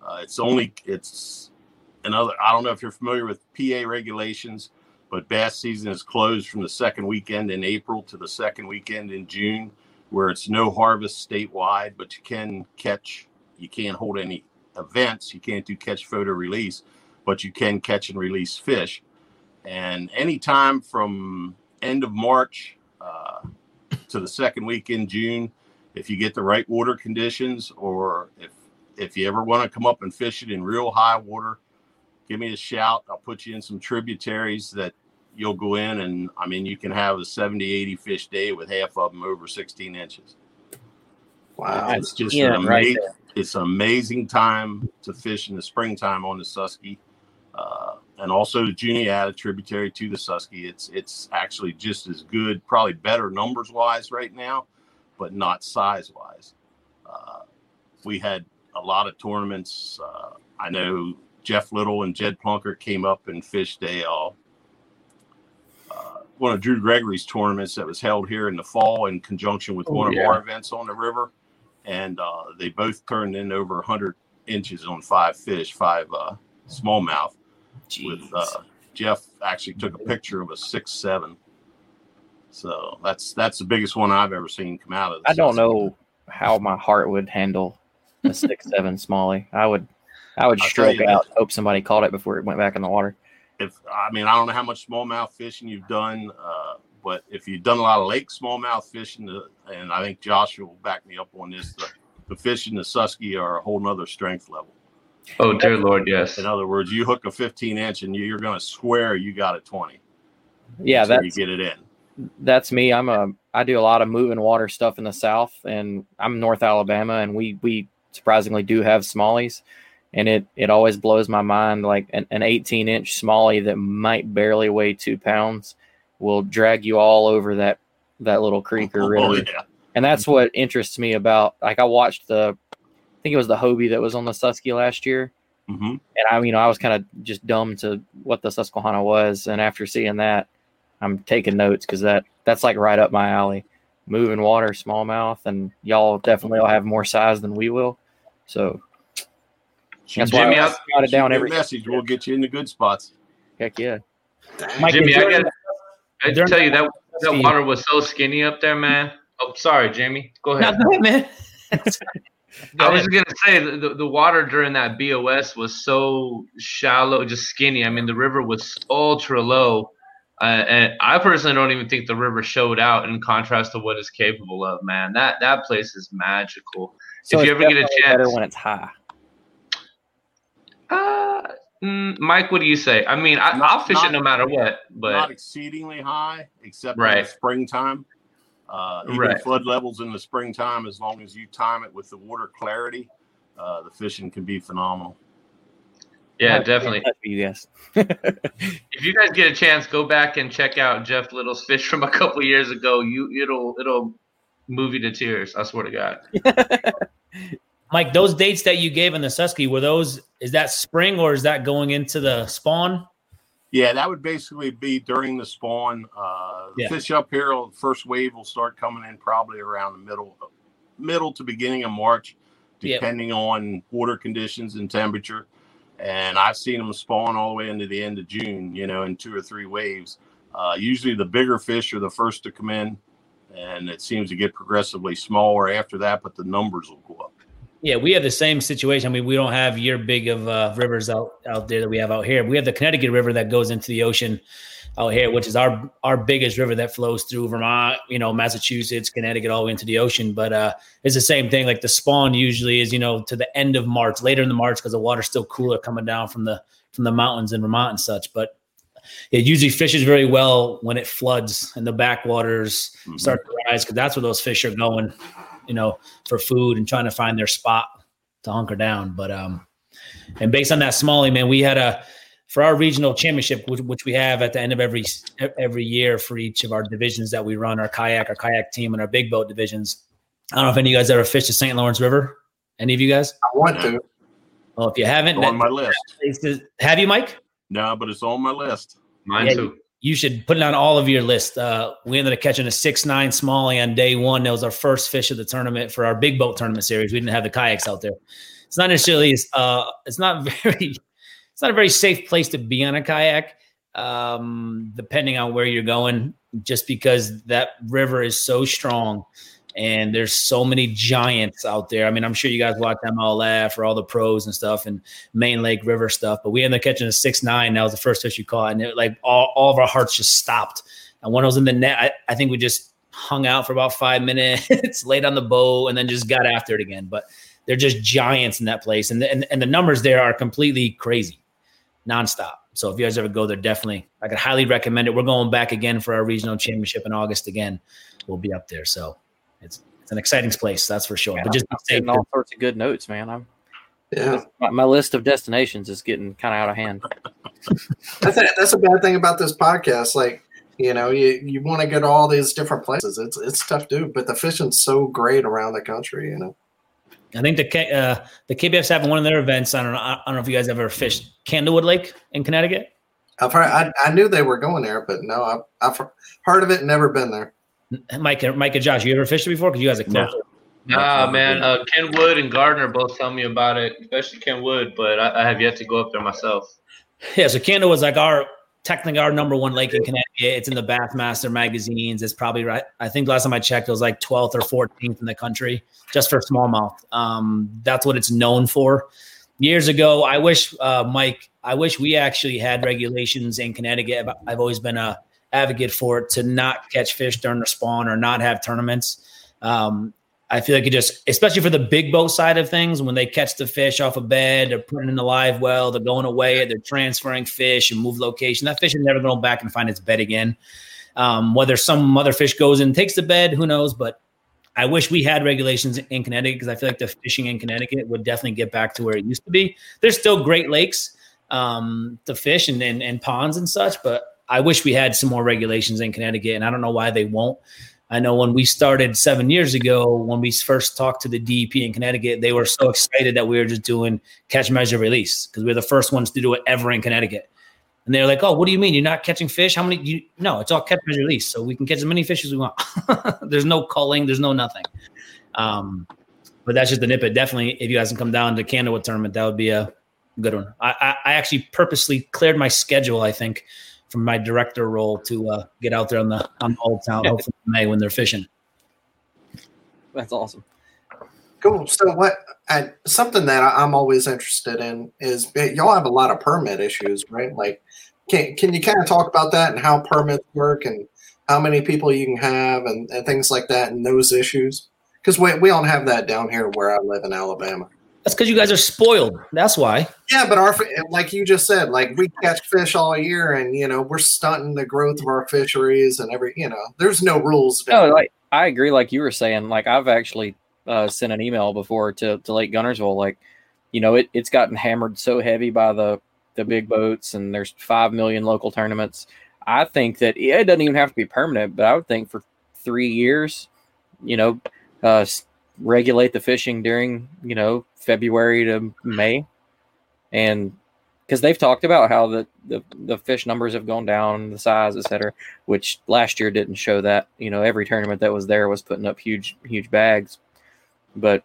Uh, it's only it's another. I don't know if you're familiar with PA regulations, but bass season is closed from the second weekend in April to the second weekend in June, where it's no harvest statewide, but you can catch. You can't hold any events. You can't do catch photo release, but you can catch and release fish. And anytime from end of March. Uh, to the second week in June. If you get the right water conditions, or if if you ever want to come up and fish it in real high water, give me a shout. I'll put you in some tributaries that you'll go in, and I mean you can have a 70, 80 fish day with half of them over 16 inches. Wow. It's just Yeah, an right amazing, it's an amazing time to fish in the springtime on the Susky. Uh, and also the Juniata tributary to the Susky. It's it's actually just as good, probably better numbers wise right now, but not size wise. Uh, we had a lot of tournaments. Uh, I know Jeff Little and Jed Plunker came up and fished a uh, uh, one of Drew Gregory's tournaments that was held here in the fall in conjunction with Oh, one yeah. of our events on the river, and uh, they both turned in over 100 inches on five fish, five uh, smallmouth with uh, Jeff actually took a picture of a six seven. So that's that's the biggest one I've ever seen come out of. I don't know how my heart would handle a six seven smallie. I would I would I'll stroke out, hope somebody caught it before it went back in the water. If I mean I don't know how much smallmouth fishing you've done, uh, but if you've done a lot of lake smallmouth fishing, uh, and I think Joshua will back me up on this, the, the fish in the Susky are a whole nother strength level. Oh dear Lord, yes. In other words, you hook a 15 inch and you're going to swear you got a 20. Yeah, until you get it in. that's me. I'm a I do a lot of moving water stuff in the south, and I'm North Alabama, and we we surprisingly do have smallies, and it it always blows my mind. Like an, an 18 inch smallie that might barely weigh two pounds will drag you all over that that little creek or Oh, river. yeah. and that's what interests me about. Like I watched the, I think it was the Hobie that was on the Susky last year, hmm and I, you know, I was kind of just dumb to what the Susquehanna was, and after seeing that, I'm taking notes because that that's like right up my alley. Moving water, smallmouth, and y'all definitely will have more size than we will. So that's Jimmy, I I- jot it down Shoot me a every message. We'll get you in the good spots. heck yeah. Mike, Jimmy, I during- got I during- tell you that that water was so skinny up there, man. Oh, sorry, Jamie. Go ahead. go ahead, man. I was gonna say the, the, the water during that BOS was so shallow, just skinny. I mean, the river was ultra low, uh, and I personally don't even think the river showed out in contrast to what it's capable of. Man, that that place is magical. So if you ever get a definitely better chance, when it's high. uh, mm, Mike, what do you say? I mean, I, Not- I'll fish not- it no matter what, Not but exceedingly high, except in the springtime. Uh, even Right. flood levels in the springtime, as long as you time it with the water clarity, uh, the fishing can be phenomenal. yeah, I'll be in definitely. touch with you guys. If you guys get a chance, go back and check out Jeff Little's fish from a couple years ago. You it'll it'll move you to tears. I swear to God. Mike, those dates that you gave in the Susky were those? Is that spring or is that going into the spawn? Yeah, that would basically be during the spawn. Uh, Yeah. Fish up here, first wave will start coming in probably around the middle, middle to beginning of March, depending on water conditions and temperature. And I've seen them spawn all the way into the end of June. You know, in two or three waves. Uh, usually, the bigger fish are the first to come in, and it seems to get progressively smaller after that. But the numbers will go up. Yeah, we have the same situation. I mean, we don't have your big of uh, rivers out out there that we have out here. We have the Connecticut River that goes into the ocean out here, which is our our biggest river that flows through Vermont, you know, Massachusetts, Connecticut, all the way into the ocean. But uh, it's the same thing. Like the spawn usually is, you know, to the end of March, later in the March, because the water's still cooler coming down from the from the mountains in Vermont and such. But it usually fishes very well when it floods and the backwaters Mhm. start to rise because that's where those fish are going, you know, for food and trying to find their spot to hunker down. But um, and based on that smallie, man, we had a for our regional championship, which, which we have at the end of every every year for each of our divisions that we run, our kayak, our kayak team, and our big boat divisions. I don't know if any of you guys ever fished the St. Lawrence River. Any of you guys? I want to. Well, if you haven't, It's on my list. have you, Mike? No, but it's on my list. Mine Yeah, too. You should put it on all of your list. Uh, we ended up catching a six nine smallie on day one. That was our first fish of the tournament for our big boat tournament series. We didn't have the kayaks out there. It's not necessarily uh, it's not very it's not a very safe place to be on a kayak, um, depending on where you're going. Just because that river is so strong, and there's so many giants out there. I mean, I'm sure you guys watch MLF or all the pros and stuff and Main Lake River stuff. But we ended up catching a six nine. That was the first fish we caught, and it, like all, all of our hearts just stopped. And when I was in the net, I, I think we just hung out for about five minutes, laid on the boat, and then just got after it again. But they're just giants in that place, and the, and, and the numbers there are completely crazy, nonstop. So if you guys ever go there, definitely I could highly recommend it. We're going back again for our regional championship in August again. We'll be up there, so it's it's an exciting place, that's for sure. Man, but just I'm getting all sorts of good notes, man. I'm Yeah, my, my list of destinations is getting kind of out of hand. that's a, that's a bad thing about this podcast. Like, you know, you, you want to go to all these different places. It's it's tough to do, but the fishing's so great around the country. You know, I think the K- uh, the KBF's having one of their events. I don't know. I don't know if you guys ever fished Candlewood Lake in Connecticut. I've heard, I I knew they were going there, but no, I've, I've heard of it, never been there. Mike, Mike and Josh, you ever fished it before? Because you guys are No. close. Nah, man. Uh, Ken Wood and Gardner both tell me about it, especially Ken Wood, but I, I have yet to go up there myself. Yeah, so Candle was like our technically our number one lake in Connecticut. It's in the Bassmaster magazines. It's probably right. I think last time I checked, it was like 12th or 14th in the country just for smallmouth. Um, that's what it's known for. Years ago, I wish uh, Mike, I wish we actually had regulations in Connecticut. I've always been a advocate for it to not catch fish during the spawn or not have tournaments. Um, I feel like it just, especially for the big boat side of things, when they catch the fish off a bed, they're putting in the live well, they're going away, they're transferring fish and move location. That fish is never going back and find its bed again. Um, whether some other fish goes and takes the bed, who knows? But I wish we had regulations in Connecticut because I feel like the fishing in Connecticut would definitely get back to where it used to be. There's still great lakes um, to fish and, and, and ponds and such, but I wish we had some more regulations in Connecticut, and I don't know why they won't. I know when we started seven years ago, when we first talked to the DEP in Connecticut, they were so excited that we were just doing catch, measure, release because we are the first ones to do it ever in Connecticut. And they're like, "Oh, what do you mean you're not catching fish? How many? You, no, it's all catch, measure, release, so we can catch as many fish as we want. there's no culling, there's no nothing. Um, but that's just the nip. It definitely, if you guys can come down to Candlewood tournament, that would be a good one. I, I, I actually purposely cleared my schedule. I think from my director role to uh, get out there on the on the old town hopefully in May when they're fishing. That's awesome. Cool. So what? I, something that I'm always interested in is y'all have a lot of permit issues, right? Like, can can you kind of talk about that and how permits work and how many people you can have and, and things like that and those issues? Because we we don't have that down here where I live in Alabama. That's because you guys are spoiled. That's why. Yeah, but our like you just said, like we catch fish all year, and you know we're stunting the growth of our fisheries and every. You know, there's no rules. No, like I agree. Like you were saying, like I've actually uh, sent an email before to to Lake Guntersville. Like, you know, it it's gotten hammered so heavy by the the big boats, and there's five million local tournaments. I think that it doesn't even have to be permanent, but I would think for three years, you know, uh, regulate the fishing during you know February to May, and because they've talked about how the, the the fish numbers have gone down, the size, etc. Which last year didn't show that. You know, every tournament that was there was putting up huge huge bags, but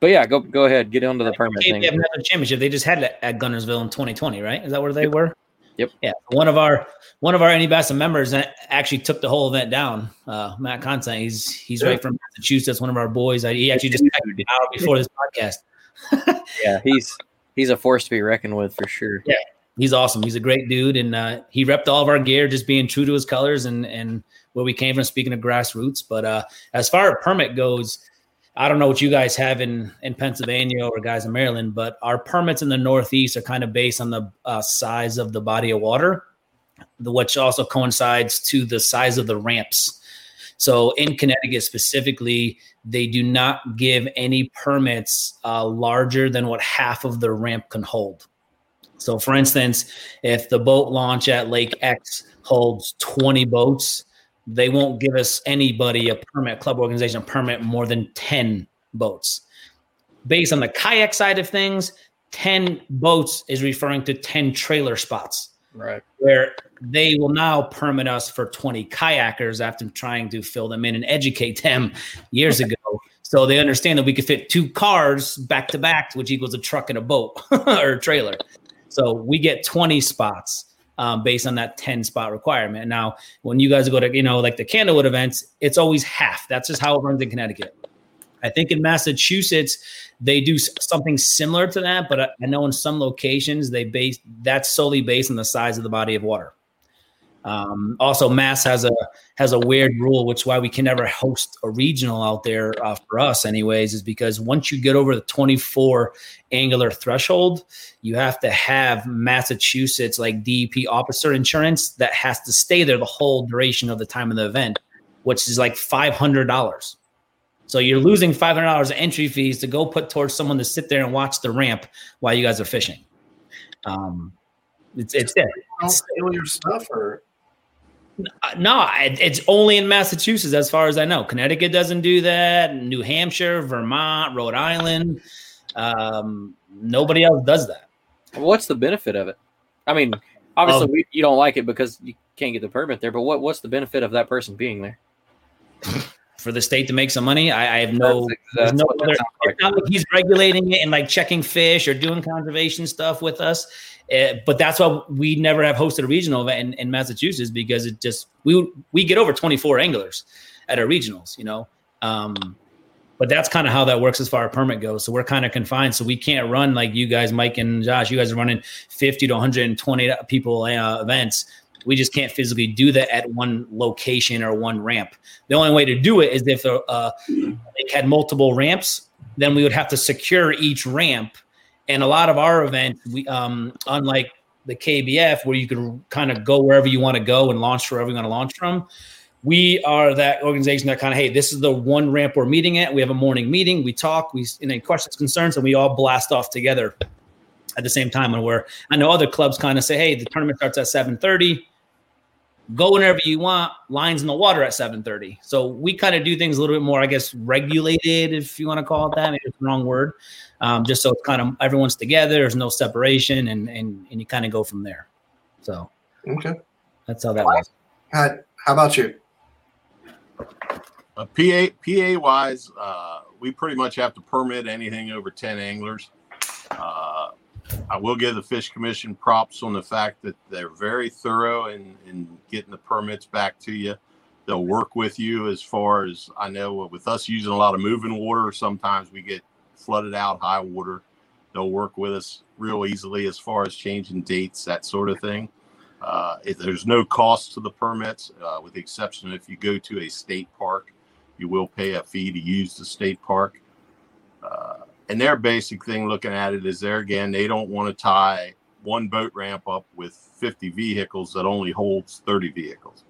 but yeah, go go ahead, get into the permit thing. They have another championship. They just had it at Guntersville in 2020, right? Is that where they were? Yep. Yeah. One of our one of our NE Bass members actually took the whole event down. Uh, Matt Constant. He's he's yeah. right from Massachusetts. One of our boys. He actually just out before this podcast. yeah, he's he's a force to be reckoned with for sure. Yeah, he's awesome. He's a great dude, and uh, he repped all of our gear, just being true to his colors and and where we came from. Speaking of grassroots, but uh, as far as permit goes, I don't know what you guys have in in Pennsylvania or guys in Maryland, but our permits in the Northeast are kind of based on the uh, size of the body of water, which also coincides to the size of the ramps. So in Connecticut specifically, they do not give any permits uh, larger than what half of the ramp can hold. So, for instance, if the boat launch at Lake X holds 20 boats, they won't give us anybody a permit, club organization, a permit more than 10 boats. Based on the kayak side of things, 10 boats is referring to 10 trailer spots. Right. Where they will now permit us for 20 kayakers after trying to fill them in and educate them years ago. So they understand that we could fit two cars back to back, which equals a truck and a boat or a trailer. So we get 20 spots um, based on that 10 spot requirement. Now, when you guys go to, you know, like the Candlewood events, it's always half. That's just how it runs in Connecticut. I think in Massachusetts, they do something similar to that, but I know in some locations they base that's solely based on the size of the body of water. Um, also, Mass has a has a weird rule, which is why we can never host a regional out there uh, for us, anyways, is because once you get over the 24 angular threshold, you have to have Massachusetts like DEP officer insurance that has to stay there the whole duration of the time of the event, which is like five hundred dollars. So you're losing five hundred dollars entry fees to go put towards someone to sit there and watch the ramp while you guys are fishing. Um, it's it's, steal your stuff or no, it's only in Massachusetts, as far as I know. Connecticut doesn't do that. New Hampshire, Vermont, Rhode Island. Um, nobody else does that. What's the benefit of it? I mean, obviously, um, we, you don't like it because you can't get the permit there. But what, what's the benefit of that person being there? For the state to make some money, I, I have no. That's, that's no other, like. It's not like he's regulating it and like checking fish or doing conservation stuff with us. Uh, but that's why we never have hosted a regional event in, in, Massachusetts because it just we we get over 24 anglers at our regionals, you know. Um, but that's kind of how that works as far as permit goes. So we're kind of confined. So we can't run like you guys, Mike and Josh. You guys are running 50 to 120 people uh, events. We just can't physically do that at one location or one ramp. The only way to do it is if uh, it had multiple ramps, then we would have to secure each ramp and a lot of our events, we um, unlike the KBF, where you can kind of go wherever you want to go and launch wherever you want to launch from. We are that organization that kind of, hey, this is the one ramp we're meeting at. We have a morning meeting. We talk. We any questions, concerns, and we all blast off together at the same time. And where I know other clubs kind of say, hey, the tournament starts at seven thirty. Go whenever you want. Lines in the water at 7:30. So we kind of do things a little bit more, I guess, regulated, if you want to call it that. Maybe it's the wrong word. Um, just so it's kind of everyone's together. There's no separation, and and and you kind of go from there. So Okay. that's how that was. How, how about you? Uh, PA PA wise, uh, we pretty much have to permit anything over ten anglers. Uh, I will give the Fish Commission props on the fact that they're very thorough in, in getting the permits back to you. They'll work with you as far as I know. With us using a lot of moving water, sometimes we get flooded out high water. They'll work with us real easily as far as changing dates, that sort of thing. Uh, if there's no cost to the permits, uh, with the exception if you go to a state park, you will pay a fee to use the state park. Uh, and their basic thing looking at it is there again, they don't want to tie one boat ramp up with 50 vehicles that only holds 30 vehicles.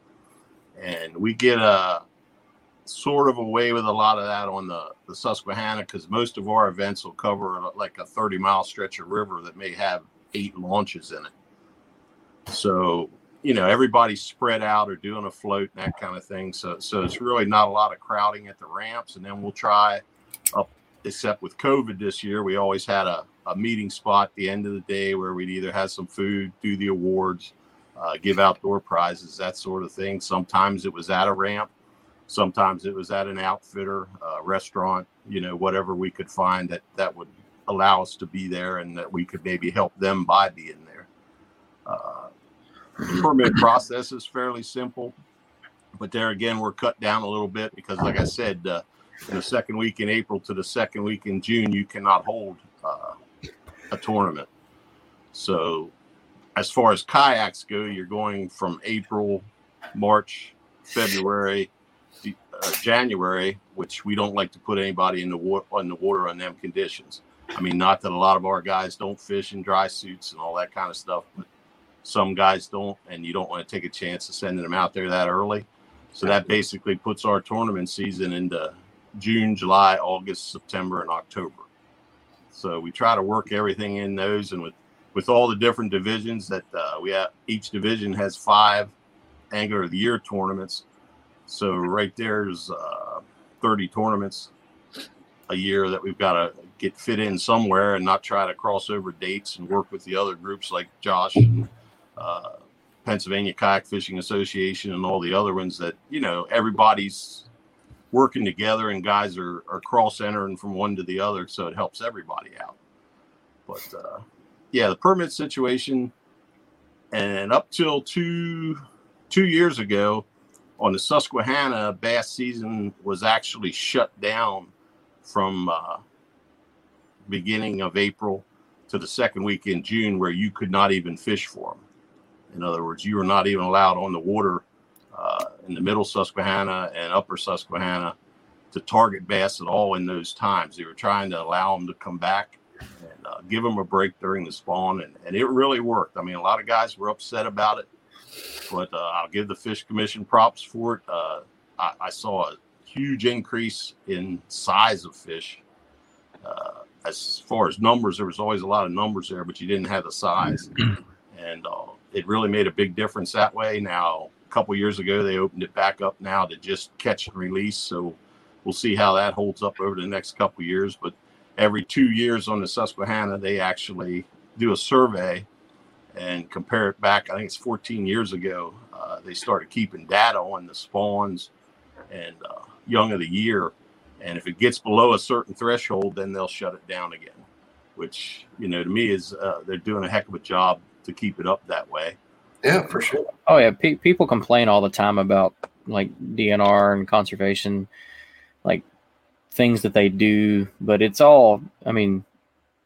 And we get a sort of away with a lot of that on the, the Susquehanna because most of our events will cover like a 30 mile stretch of river that may have eight launches in it. So, you know, everybody's spread out or doing a float and that kind of thing. So, so it's really not a lot of crowding at the ramps. And then we'll try up except with COVID this year, we always had a, a meeting spot at the end of the day where we'd either have some food, do the awards, uh, give outdoor prizes, that sort of thing. Sometimes it was at a ramp, sometimes it was at an outfitter, uh, restaurant, you know, whatever we could find that that would allow us to be there and that we could maybe help them by being there. Uh, the permit process is fairly simple, but there again, we're cut down a little bit because, like I said, uh, in the second week in April to the second week in June, you cannot hold uh, a tournament. So, as far as kayaks go, you're going from April, March, February, uh, January, which we don't like to put anybody in the water on the water on them conditions. I mean, not that a lot of our guys don't fish in dry suits and all that kind of stuff, but some guys don't, and you don't want to take a chance of sending them out there that early. So that basically puts our tournament season into June, July, August, September, and October. So we try to work everything in those, and with with all the different divisions that uh, we have, each division has five Angler of the Year tournaments. So right there's uh, 30 tournaments a year that we've got to get fit in somewhere, and not try to cross over dates and work with the other groups like Josh and uh, Pennsylvania Kayak Fishing Association and all the other ones that you know everybody's working together and guys are, are cross entering from one to the other so it helps everybody out. But uh, yeah the permit situation and up till two two years ago on the susquehanna bass season was actually shut down from uh, beginning of april to the second week in june where you could not even fish for them in other words you were not even allowed on the water uh, in the middle Susquehanna and upper Susquehanna to target bass at all in those times. They were trying to allow them to come back and uh, give them a break during the spawn, and, and it really worked. I mean, a lot of guys were upset about it, but uh, I'll give the Fish Commission props for it. Uh, I, I, saw a huge increase in size of fish. Uh, as far as numbers, there was always a lot of numbers there, but you didn't have the size, and uh, it really made a big difference that way. Now, couple years ago. They opened it back up now to just catch and release. So we'll see how that holds up over the next couple years. But every two years on the Susquehanna, they actually do a survey and compare it back. I think it's 14 years ago. Uh, they started keeping data on the spawns and uh, young of the year. And if it gets below a certain threshold, then they'll shut it down again. Which you know, to me, is uh, they're doing a heck of a job to keep it up that way. Yeah, for sure. Oh yeah, Pe- people complain all the time about like DNR and conservation, like things that they do, but it's all, I mean,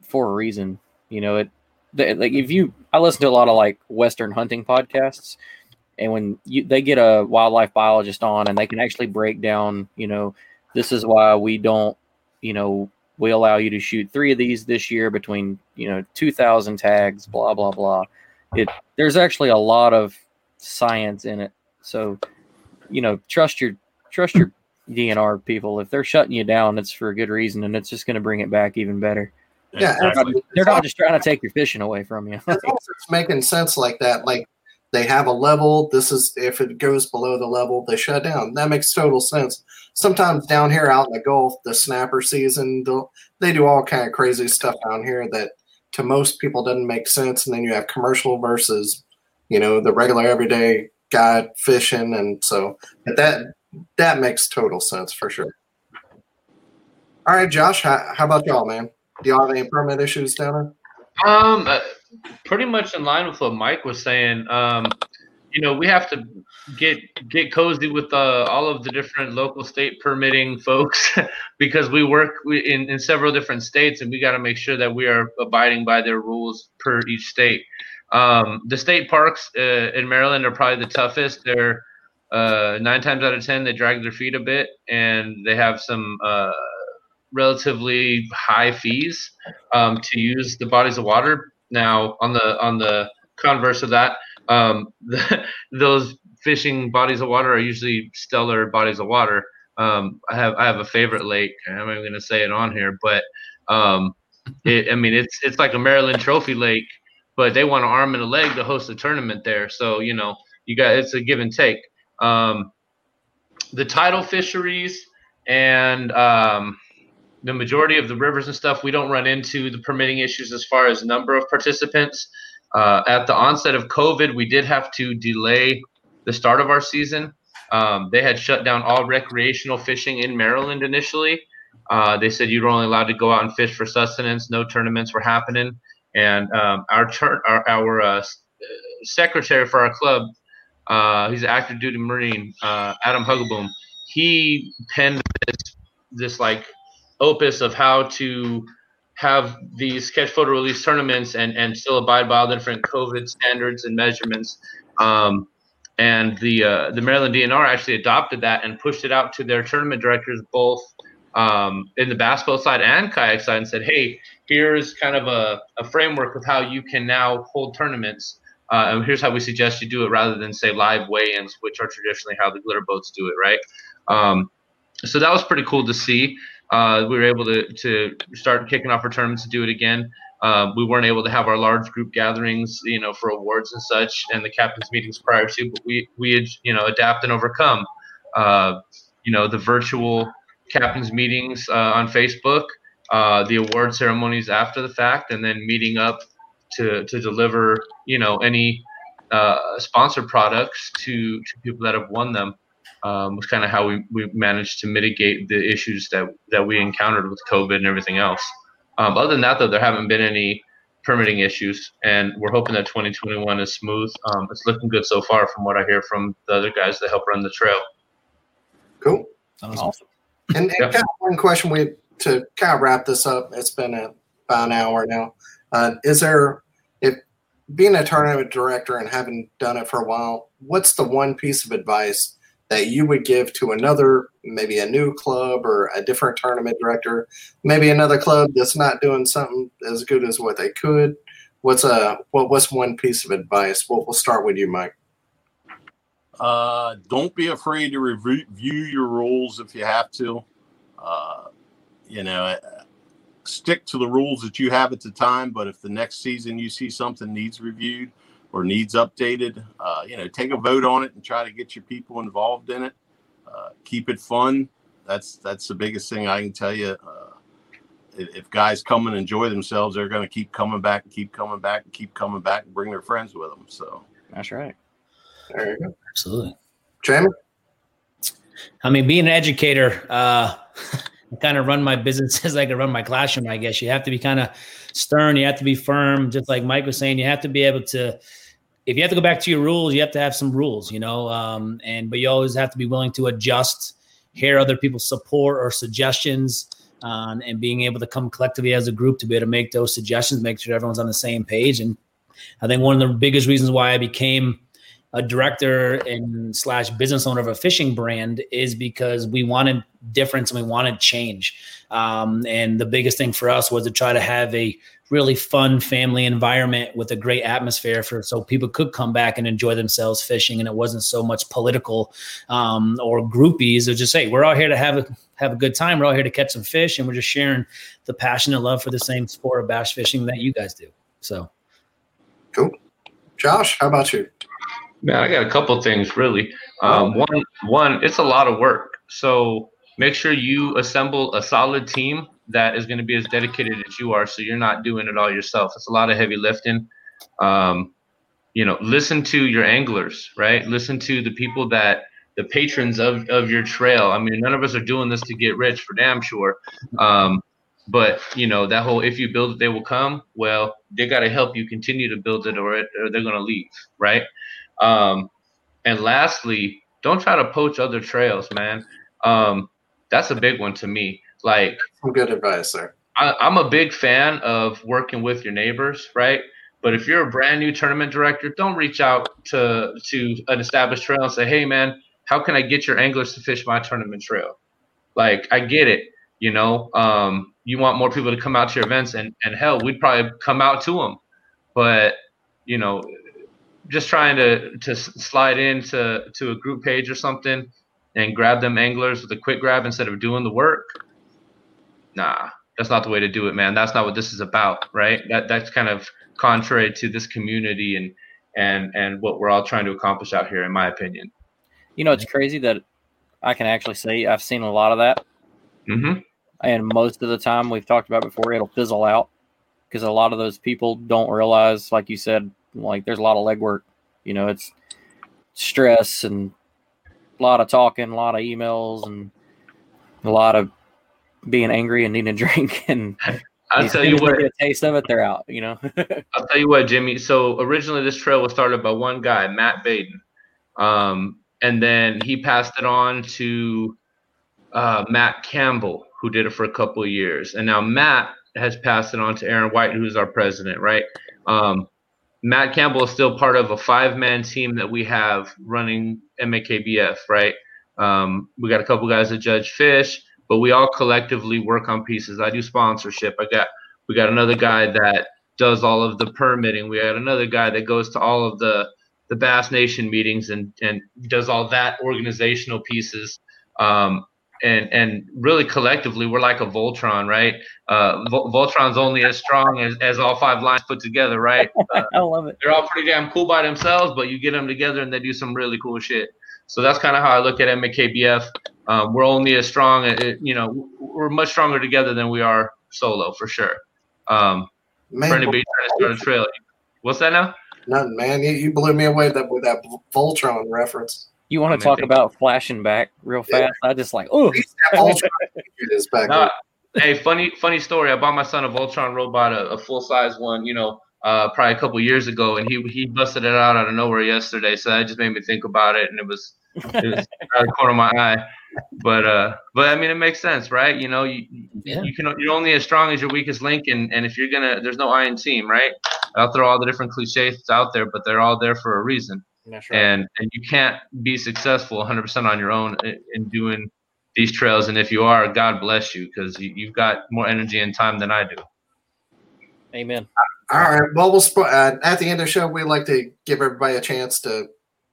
for a reason. You know, it they, like if you, I listen to a lot of like Western hunting podcasts, and when you they get a wildlife biologist on, and they can actually break down, you know, this is why we don't, you know, we allow you to shoot three of these this year between you know 2000 tags blah blah blah it there's actually a lot of science in it. So, you know, trust your trust your DNR people. If they're shutting you down, it's for a good reason, and it's just going to bring it back even better. Yeah, they're not, they're not just trying to take your fishing away from you. it's making sense like that. Like they have a level. This is if it goes below the level, they shut down. That makes total sense. Sometimes down here out in the Gulf, the snapper season, they do all kind of crazy stuff down here that to most people doesn't make sense. And then you have commercial versus, you know, the regular everyday guy fishing, and so that that makes total sense for sure. All right, Josh, how, how about y'all, man? Do y'all have any permit issues down there? Um, uh, pretty much in line with what Mike was saying. Um, you know, we have to get get cozy with uh, all of the different local state permitting folks because we work in, in several different states and we got to make sure that we are abiding by their rules per each state. Um, the state parks uh, in Maryland are probably the toughest. They're uh, nine times out of ten they drag their feet a bit and they have some uh, relatively high fees um, to use the bodies of water now, on the on the converse of that, um, the, those fishing bodies of water are usually stellar bodies of water. Um, I have I have a favorite lake. I'm not going to say it on here, but um, it, I mean it's it's like a Maryland Trophy Lake, but they want an arm and a leg to host a tournament there. So you know you got it's a give and take. Um, the tidal fisheries and um, the majority of the rivers and stuff, we don't run into the permitting issues as far as number of participants. Uh, at the onset of COVID, we did have to delay the start of our season. Um, they had shut down all recreational fishing in Maryland initially. Uh, they said you were only allowed to go out and fish for sustenance. No tournaments were happening. And um, our, our, our uh, secretary for our club, uh, he's an active duty Marine, uh, Adam Hugaboom. He penned this this like opus of how to have these catch photo release tournaments and, and still abide by all the different COVID standards and measurements. Um, and the uh, the Maryland DNR actually adopted that and pushed it out to their tournament directors, both um, in the bass boat side and kayak side, and said, "Hey, here's kind of a, a framework of how you can now hold tournaments, uh, and here's how we suggest you do it, rather than say live weigh-ins, which are traditionally how the glitter boats do it, right?" Um, so that was pretty cool to see uh, we were able to, to start kicking off our tournaments to do it again. Uh, we weren't able to have our large group gatherings, you know, for awards and such, and the captains meetings prior to, but we we had, you know adapt and overcome. Uh, you know, the virtual captains meetings uh, on Facebook, uh, the award ceremonies after the fact, and then meeting up to to deliver, you know, any uh, sponsored products to to people that have won them um, was kind of how we, we managed to mitigate the issues that, that we encountered with COVID and everything else. Um, other than that, though, there haven't been any permitting issues, and we're hoping that 2021 is smooth. Um, it's looking good so far, from what I hear from the other guys that help run the trail. Cool, Sounds awesome. And, and yep. kind of one question we to kind of wrap this up. It's been a, about an hour now. Uh, is there, if being a tournament director and having done it for a while, what's the one piece of advice that you would give to another, maybe a new club or a different tournament director, maybe another club that's not doing something as good as what they could? What's a what, what's one piece of advice? We'll, we'll start with you, Mike. Uh, don't be afraid to review your rules if you have to. Uh, you know, stick to the rules that you have at the time. But if the next season you see something needs reviewed, or needs updated, uh, you know, take a vote on it and try to get your people involved in it. Uh, keep it fun. That's that's the biggest thing I can tell you. Uh, if guys come and enjoy themselves, they're going to keep coming back and keep coming back and keep coming back and bring their friends with them. So that's right. There you go. Absolutely. Jamie? I mean, being an educator, uh, I kind of run my business as I I run my classroom, I guess. You have to be kind of stern, you have to be firm, just like Mike was saying, you have to be able to if you have to go back to your rules, you have to have some rules, you know, um, and but you always have to be willing to adjust, hear other people's support or suggestions, um, and being able to come collectively as a group to be able to make those suggestions, make sure everyone's on the same page. And I think one of the biggest reasons why I became a director and slash business owner of a fishing brand is because we wanted difference and we wanted change. Um, and the biggest thing for us was to try to have a really fun family environment with a great atmosphere for so people could come back and enjoy themselves fishing. And it wasn't so much political um, or groupies. Or just say we're all here to have a have a good time. We're all here to catch some fish and we're just sharing the passion and love for the same sport of bass fishing that you guys do. So. Cool. Josh how about you? Man, I got a couple things really. Um, one, one, it's a lot of work. So make sure you assemble a solid team that is going to be as dedicated as you are. So you're not doing it all yourself. It's a lot of heavy lifting. Um, you know, listen to your anglers, right? Listen to the people that the patrons of of your trail. I mean, none of us are doing this to get rich for damn sure. Um, but you know that whole if you build it, they will come. Well, they got to help you continue to build it, or, it, or they're going to leave, right? Um, and lastly, don't try to poach other trails, man. Um, that's a big one to me. Like some good advice, sir. I, I'm a big fan of working with your neighbors, right? But if you're a brand new tournament director, don't reach out to to an established trail and say, "Hey, man, how can I get your anglers to fish my tournament trail?" Like, I get it, you know. Um, you want more people to come out to your events, and and hell, we'd probably come out to them, but you know, just trying to to slide into to a group page or something and grab them anglers with a quick grab instead of doing the work. Nah, that's not the way to do it, man. That's not what this is about, right? That that's kind of contrary to this community and and and what we're all trying to accomplish out here, in my opinion. You know, it's crazy that I can actually say I've seen a lot of that. Mm-hmm. And most of the time, we've talked about before, it'll fizzle out because a lot of those people don't realize, like you said, like there's a lot of legwork. You know, it's stress and a lot of talking, a lot of emails, and a lot of being angry and needing a drink. And I'll tell you what, get a taste of it, they're out. You know. I'll tell you what, Jimmy. So originally, this trail was started by one guy, Matt Baden, um, and then he passed it on to uh, Matt Campbell, who did it for a couple of years, and now Matt has passed it on to Aaron White, who's our president, right? Um, Matt Campbell is still part of a five-man team that we have running MAKBF, right? Um, we got a couple guys that judge fish, but we all collectively work on pieces. I do sponsorship. I got we got another guy that does all of the permitting. We got another guy that goes to all of the the Bass Nation meetings and and does all that organizational pieces. Um, and and really collectively, we're like a Voltron, right? Uh, Vol- Voltron's only as strong as, as all five lines put together, right? Uh, I love it. they're all pretty damn cool by themselves, but you get them together and they do some really cool shit. So that's kind of how I look at MKBF. Um, we're only as strong, uh, you know, we're much stronger together than we are solo for sure. Um, Man, for anybody trying to start a trail, what's that now? nothing, man. You, you blew me away with that with that Voltron reference. You want to talk thank about flashing back real Yeah. fast? I just like, oh, That Voltron is back Nah, hey, funny funny story. I bought my son a Voltron robot, a, a full size one. You know, uh, probably a couple years ago, and he he busted it out out of nowhere yesterday. So that just made me think about it, and it was it was out of the corner of my eye. But uh, but I mean, it makes sense, right? You know, you Yeah. you can you're only as strong as your weakest link, and and if you're gonna, there's no I in team, right? I'll throw all the different cliches out there, but they're all there for a reason That's and and you can't be successful 100% on your own in, in doing these trails and if you are god bless you because you, you've got more energy and time than i do Amen. All right. Well, we'll sp- uh, at the end of the show, we'd like to give everybody a chance to,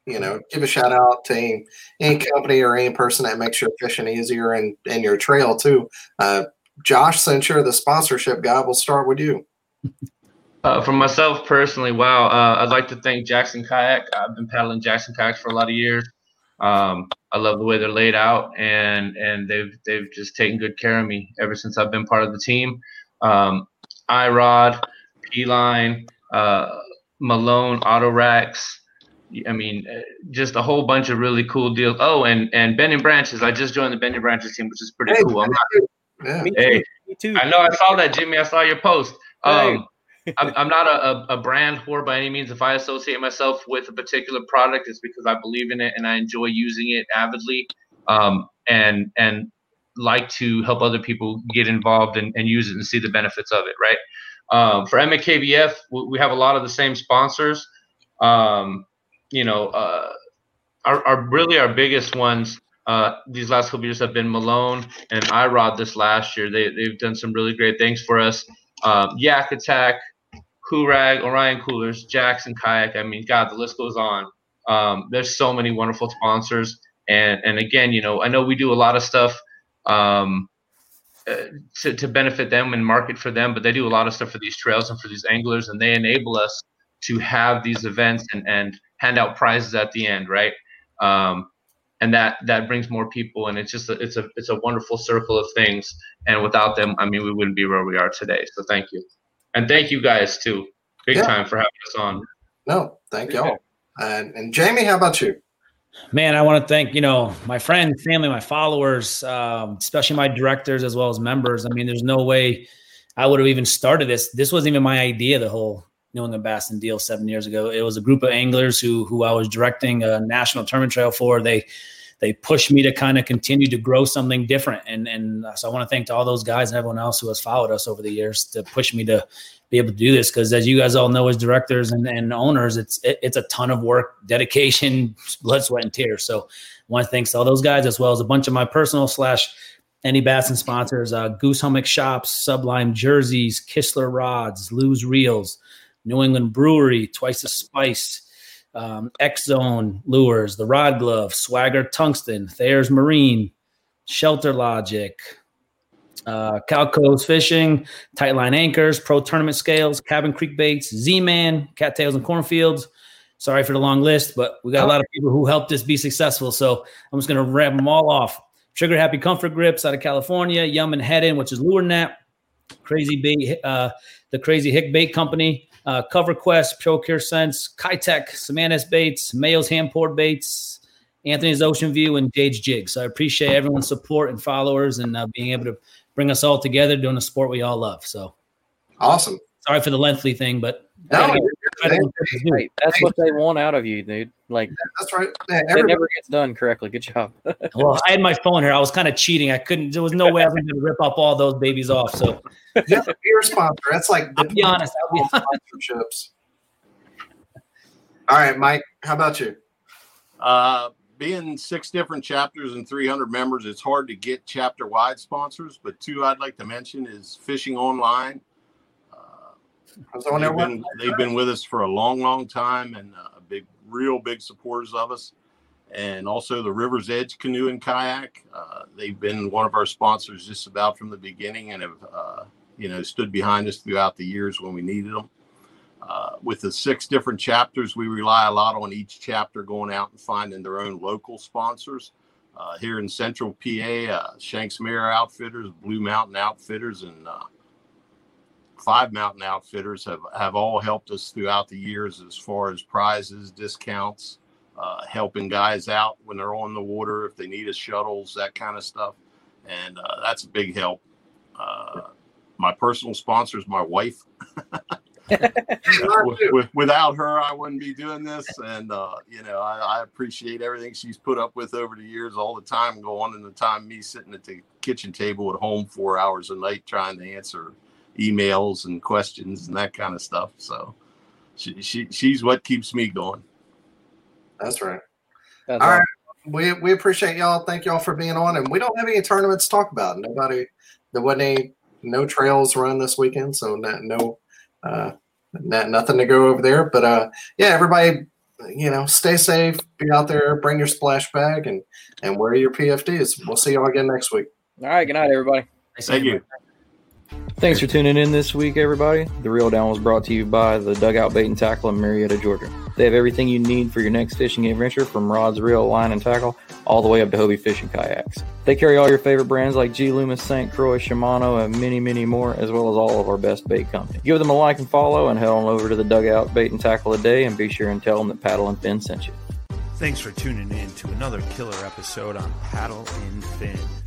you know, give a shout out to any, any company or any person that makes your fishing easier and and your trail too. Uh, Josh, since you're the sponsorship guy, we'll start with you. Uh, for myself personally wow uh, i'd like to thank jackson kayak i've been paddling jackson kayaks for a lot of years um, i love the way they're laid out and and they've they've just taken good care of me ever since i've been part of the team um, iRod p-line uh, malone auto racks I mean, uh, just a whole bunch of really cool deals. Oh, and and Bending Branches. I just joined the Bending Branches team, which is pretty Hey, cool. I'm not, Yeah. Hey. Me too. I know I saw that, Jimmy. I saw your post. Um, I'm, I'm not a, a, brand whore by any means. If I associate myself with a particular product, it's because I believe in it and I enjoy using it avidly, um, and and like to help other people get involved and, and use it and see the benefits of it. Right. Um, for MKBF, we have a lot of the same sponsors. Um, you know, uh, our, our really our biggest ones uh, these last couple years have been Malone and iRod this last year. They, they've done some really great things for us. Um, Yak Attack, Kurag, Orion Coolers, Jackson Kayak. I mean, God, the list goes on. Um, there's so many wonderful sponsors. And, and again, you know, I know we do a lot of stuff um, uh, to, to benefit them and market for them, but they do a lot of stuff for these trails and for these anglers, and they enable us to have these events and, and hand out prizes at the end, right? Um, and that that brings more people, and it's just a, it's a it's a wonderful circle of things. And without them, I mean, we wouldn't be where we are today. So thank you, and thank you guys too, big Yeah. time for having us on. No, thank y'all. And, and Jamie, how about you? Man, I want to thank you know my friends, family, my followers, um, especially my directors as well as members. I mean, there's no way I would have even started this. This wasn't even my idea. The whole New England Bass and deal seven years ago. It was a group of anglers who who I was directing a national tournament trail for. They they pushed me to kind of continue to grow something different, and and so I want to thank to all those guys and everyone else who has followed us over the years to push me to be able to do this. Because as you guys all know as directors and, and owners it's it, it's a ton of work dedication blood sweat and tears. So I want to all those guys as well as a bunch of my personal slash NE Bass and sponsors uh, goose hummock shops sublime jerseys kistler rods Lew's reels new england brewery twice the spice um, x zone lures the rod glove swagger tungsten thayer's marine shelter logic uh, Calco's Fishing, Tightline Anchors, Pro Tournament Scales, Cabin Creek Baits, Z Man, Cattails and Cornfields. Sorry for the long list, but we got a lot of people who helped us be successful. So I'm just going to wrap them all off. Trigger Happy Comfort Grips out of California, Yum and Head In, which is Lure Net, Crazy Bait, uh, the Crazy Hick Bait Company, uh, Cover Quest, Pro-Cure Scents, Kietech, Samantis Baits, Mayo's Hand Poured Baits, Anthony's Ocean View, and Jade's Jig. So I appreciate everyone's support and followers and uh, being able to bring us all together doing a sport we all love. So Awesome. sorry for the lengthy thing, but No, Yeah. you're- Hey, that's what they want out of you, dude. Like that's right. Yeah, it never gets done correctly. Good job. well, I had my phone here. I was kind of cheating. I couldn't. There was no way I was going to rip up all those babies off. So yeah, be your sponsor. That's like I'll be honest. I'll be honest. sponsorships. All right, Mike. How about you? Uh, being six different chapters and 300 members, it's hard to get chapter wide sponsors. But two I'd like to mention is Fishing Online. I was on there. they've, been, they've been with us for a long, long time and uh, big, real big supporters of us. And also the River's Edge Canoe and Kayak. Uh, they've been one of our sponsors just about from the beginning and have, uh, you know, stood behind us throughout the years when we needed them. Uh, with the six different chapters, we rely a lot on each chapter going out and finding their own local sponsors. Uh, here in Central PA, uh, Shanks Mare Outfitters, Blue Mountain Outfitters, and uh, Five Mountain Outfitters have, have all helped us throughout the years as far as prizes, discounts, uh, helping guys out when they're on the water, if they need us shuttles, that kind of stuff. And uh, that's a big help. Uh, my personal sponsor is my wife. with, with- without her, I wouldn't be doing this. And, uh, you know, I, I appreciate everything she's put up with over the years, all the time going and the time me sitting at the kitchen table at home four hours a night trying to answer emails and questions and that kind of stuff. So she, she she's what keeps me going. That's right. That's All all. right. We we appreciate y'all. Thank y'all for being on. And we don't have any tournaments to talk about. Nobody. There wasn't any no trails run this weekend, so no no uh, not, nothing to go over there. But uh, yeah, everybody, you know, stay safe. Be out there. Bring your splash bag and and wear your PFDs. We'll see y'all again next week. All right. Good night, everybody. Thank you. Thanks for tuning in this week, everybody. The Reel Down was brought to you by the Dugout Bait and Tackle in Marietta, Georgia. They have everything you need for your next fishing adventure from rods, reel, line, and tackle, all the way up to Hobie fishing kayaks. They carry all your favorite brands like G. Loomis, St. Croix, Shimano, and many, many more, as well as all of our best bait company. Give them a like and follow, and head on over to the Dugout Bait and Tackle today, and be sure and tell them that Paddle and Fin sent you. Thanks for tuning in to another killer episode on Paddle and Fin.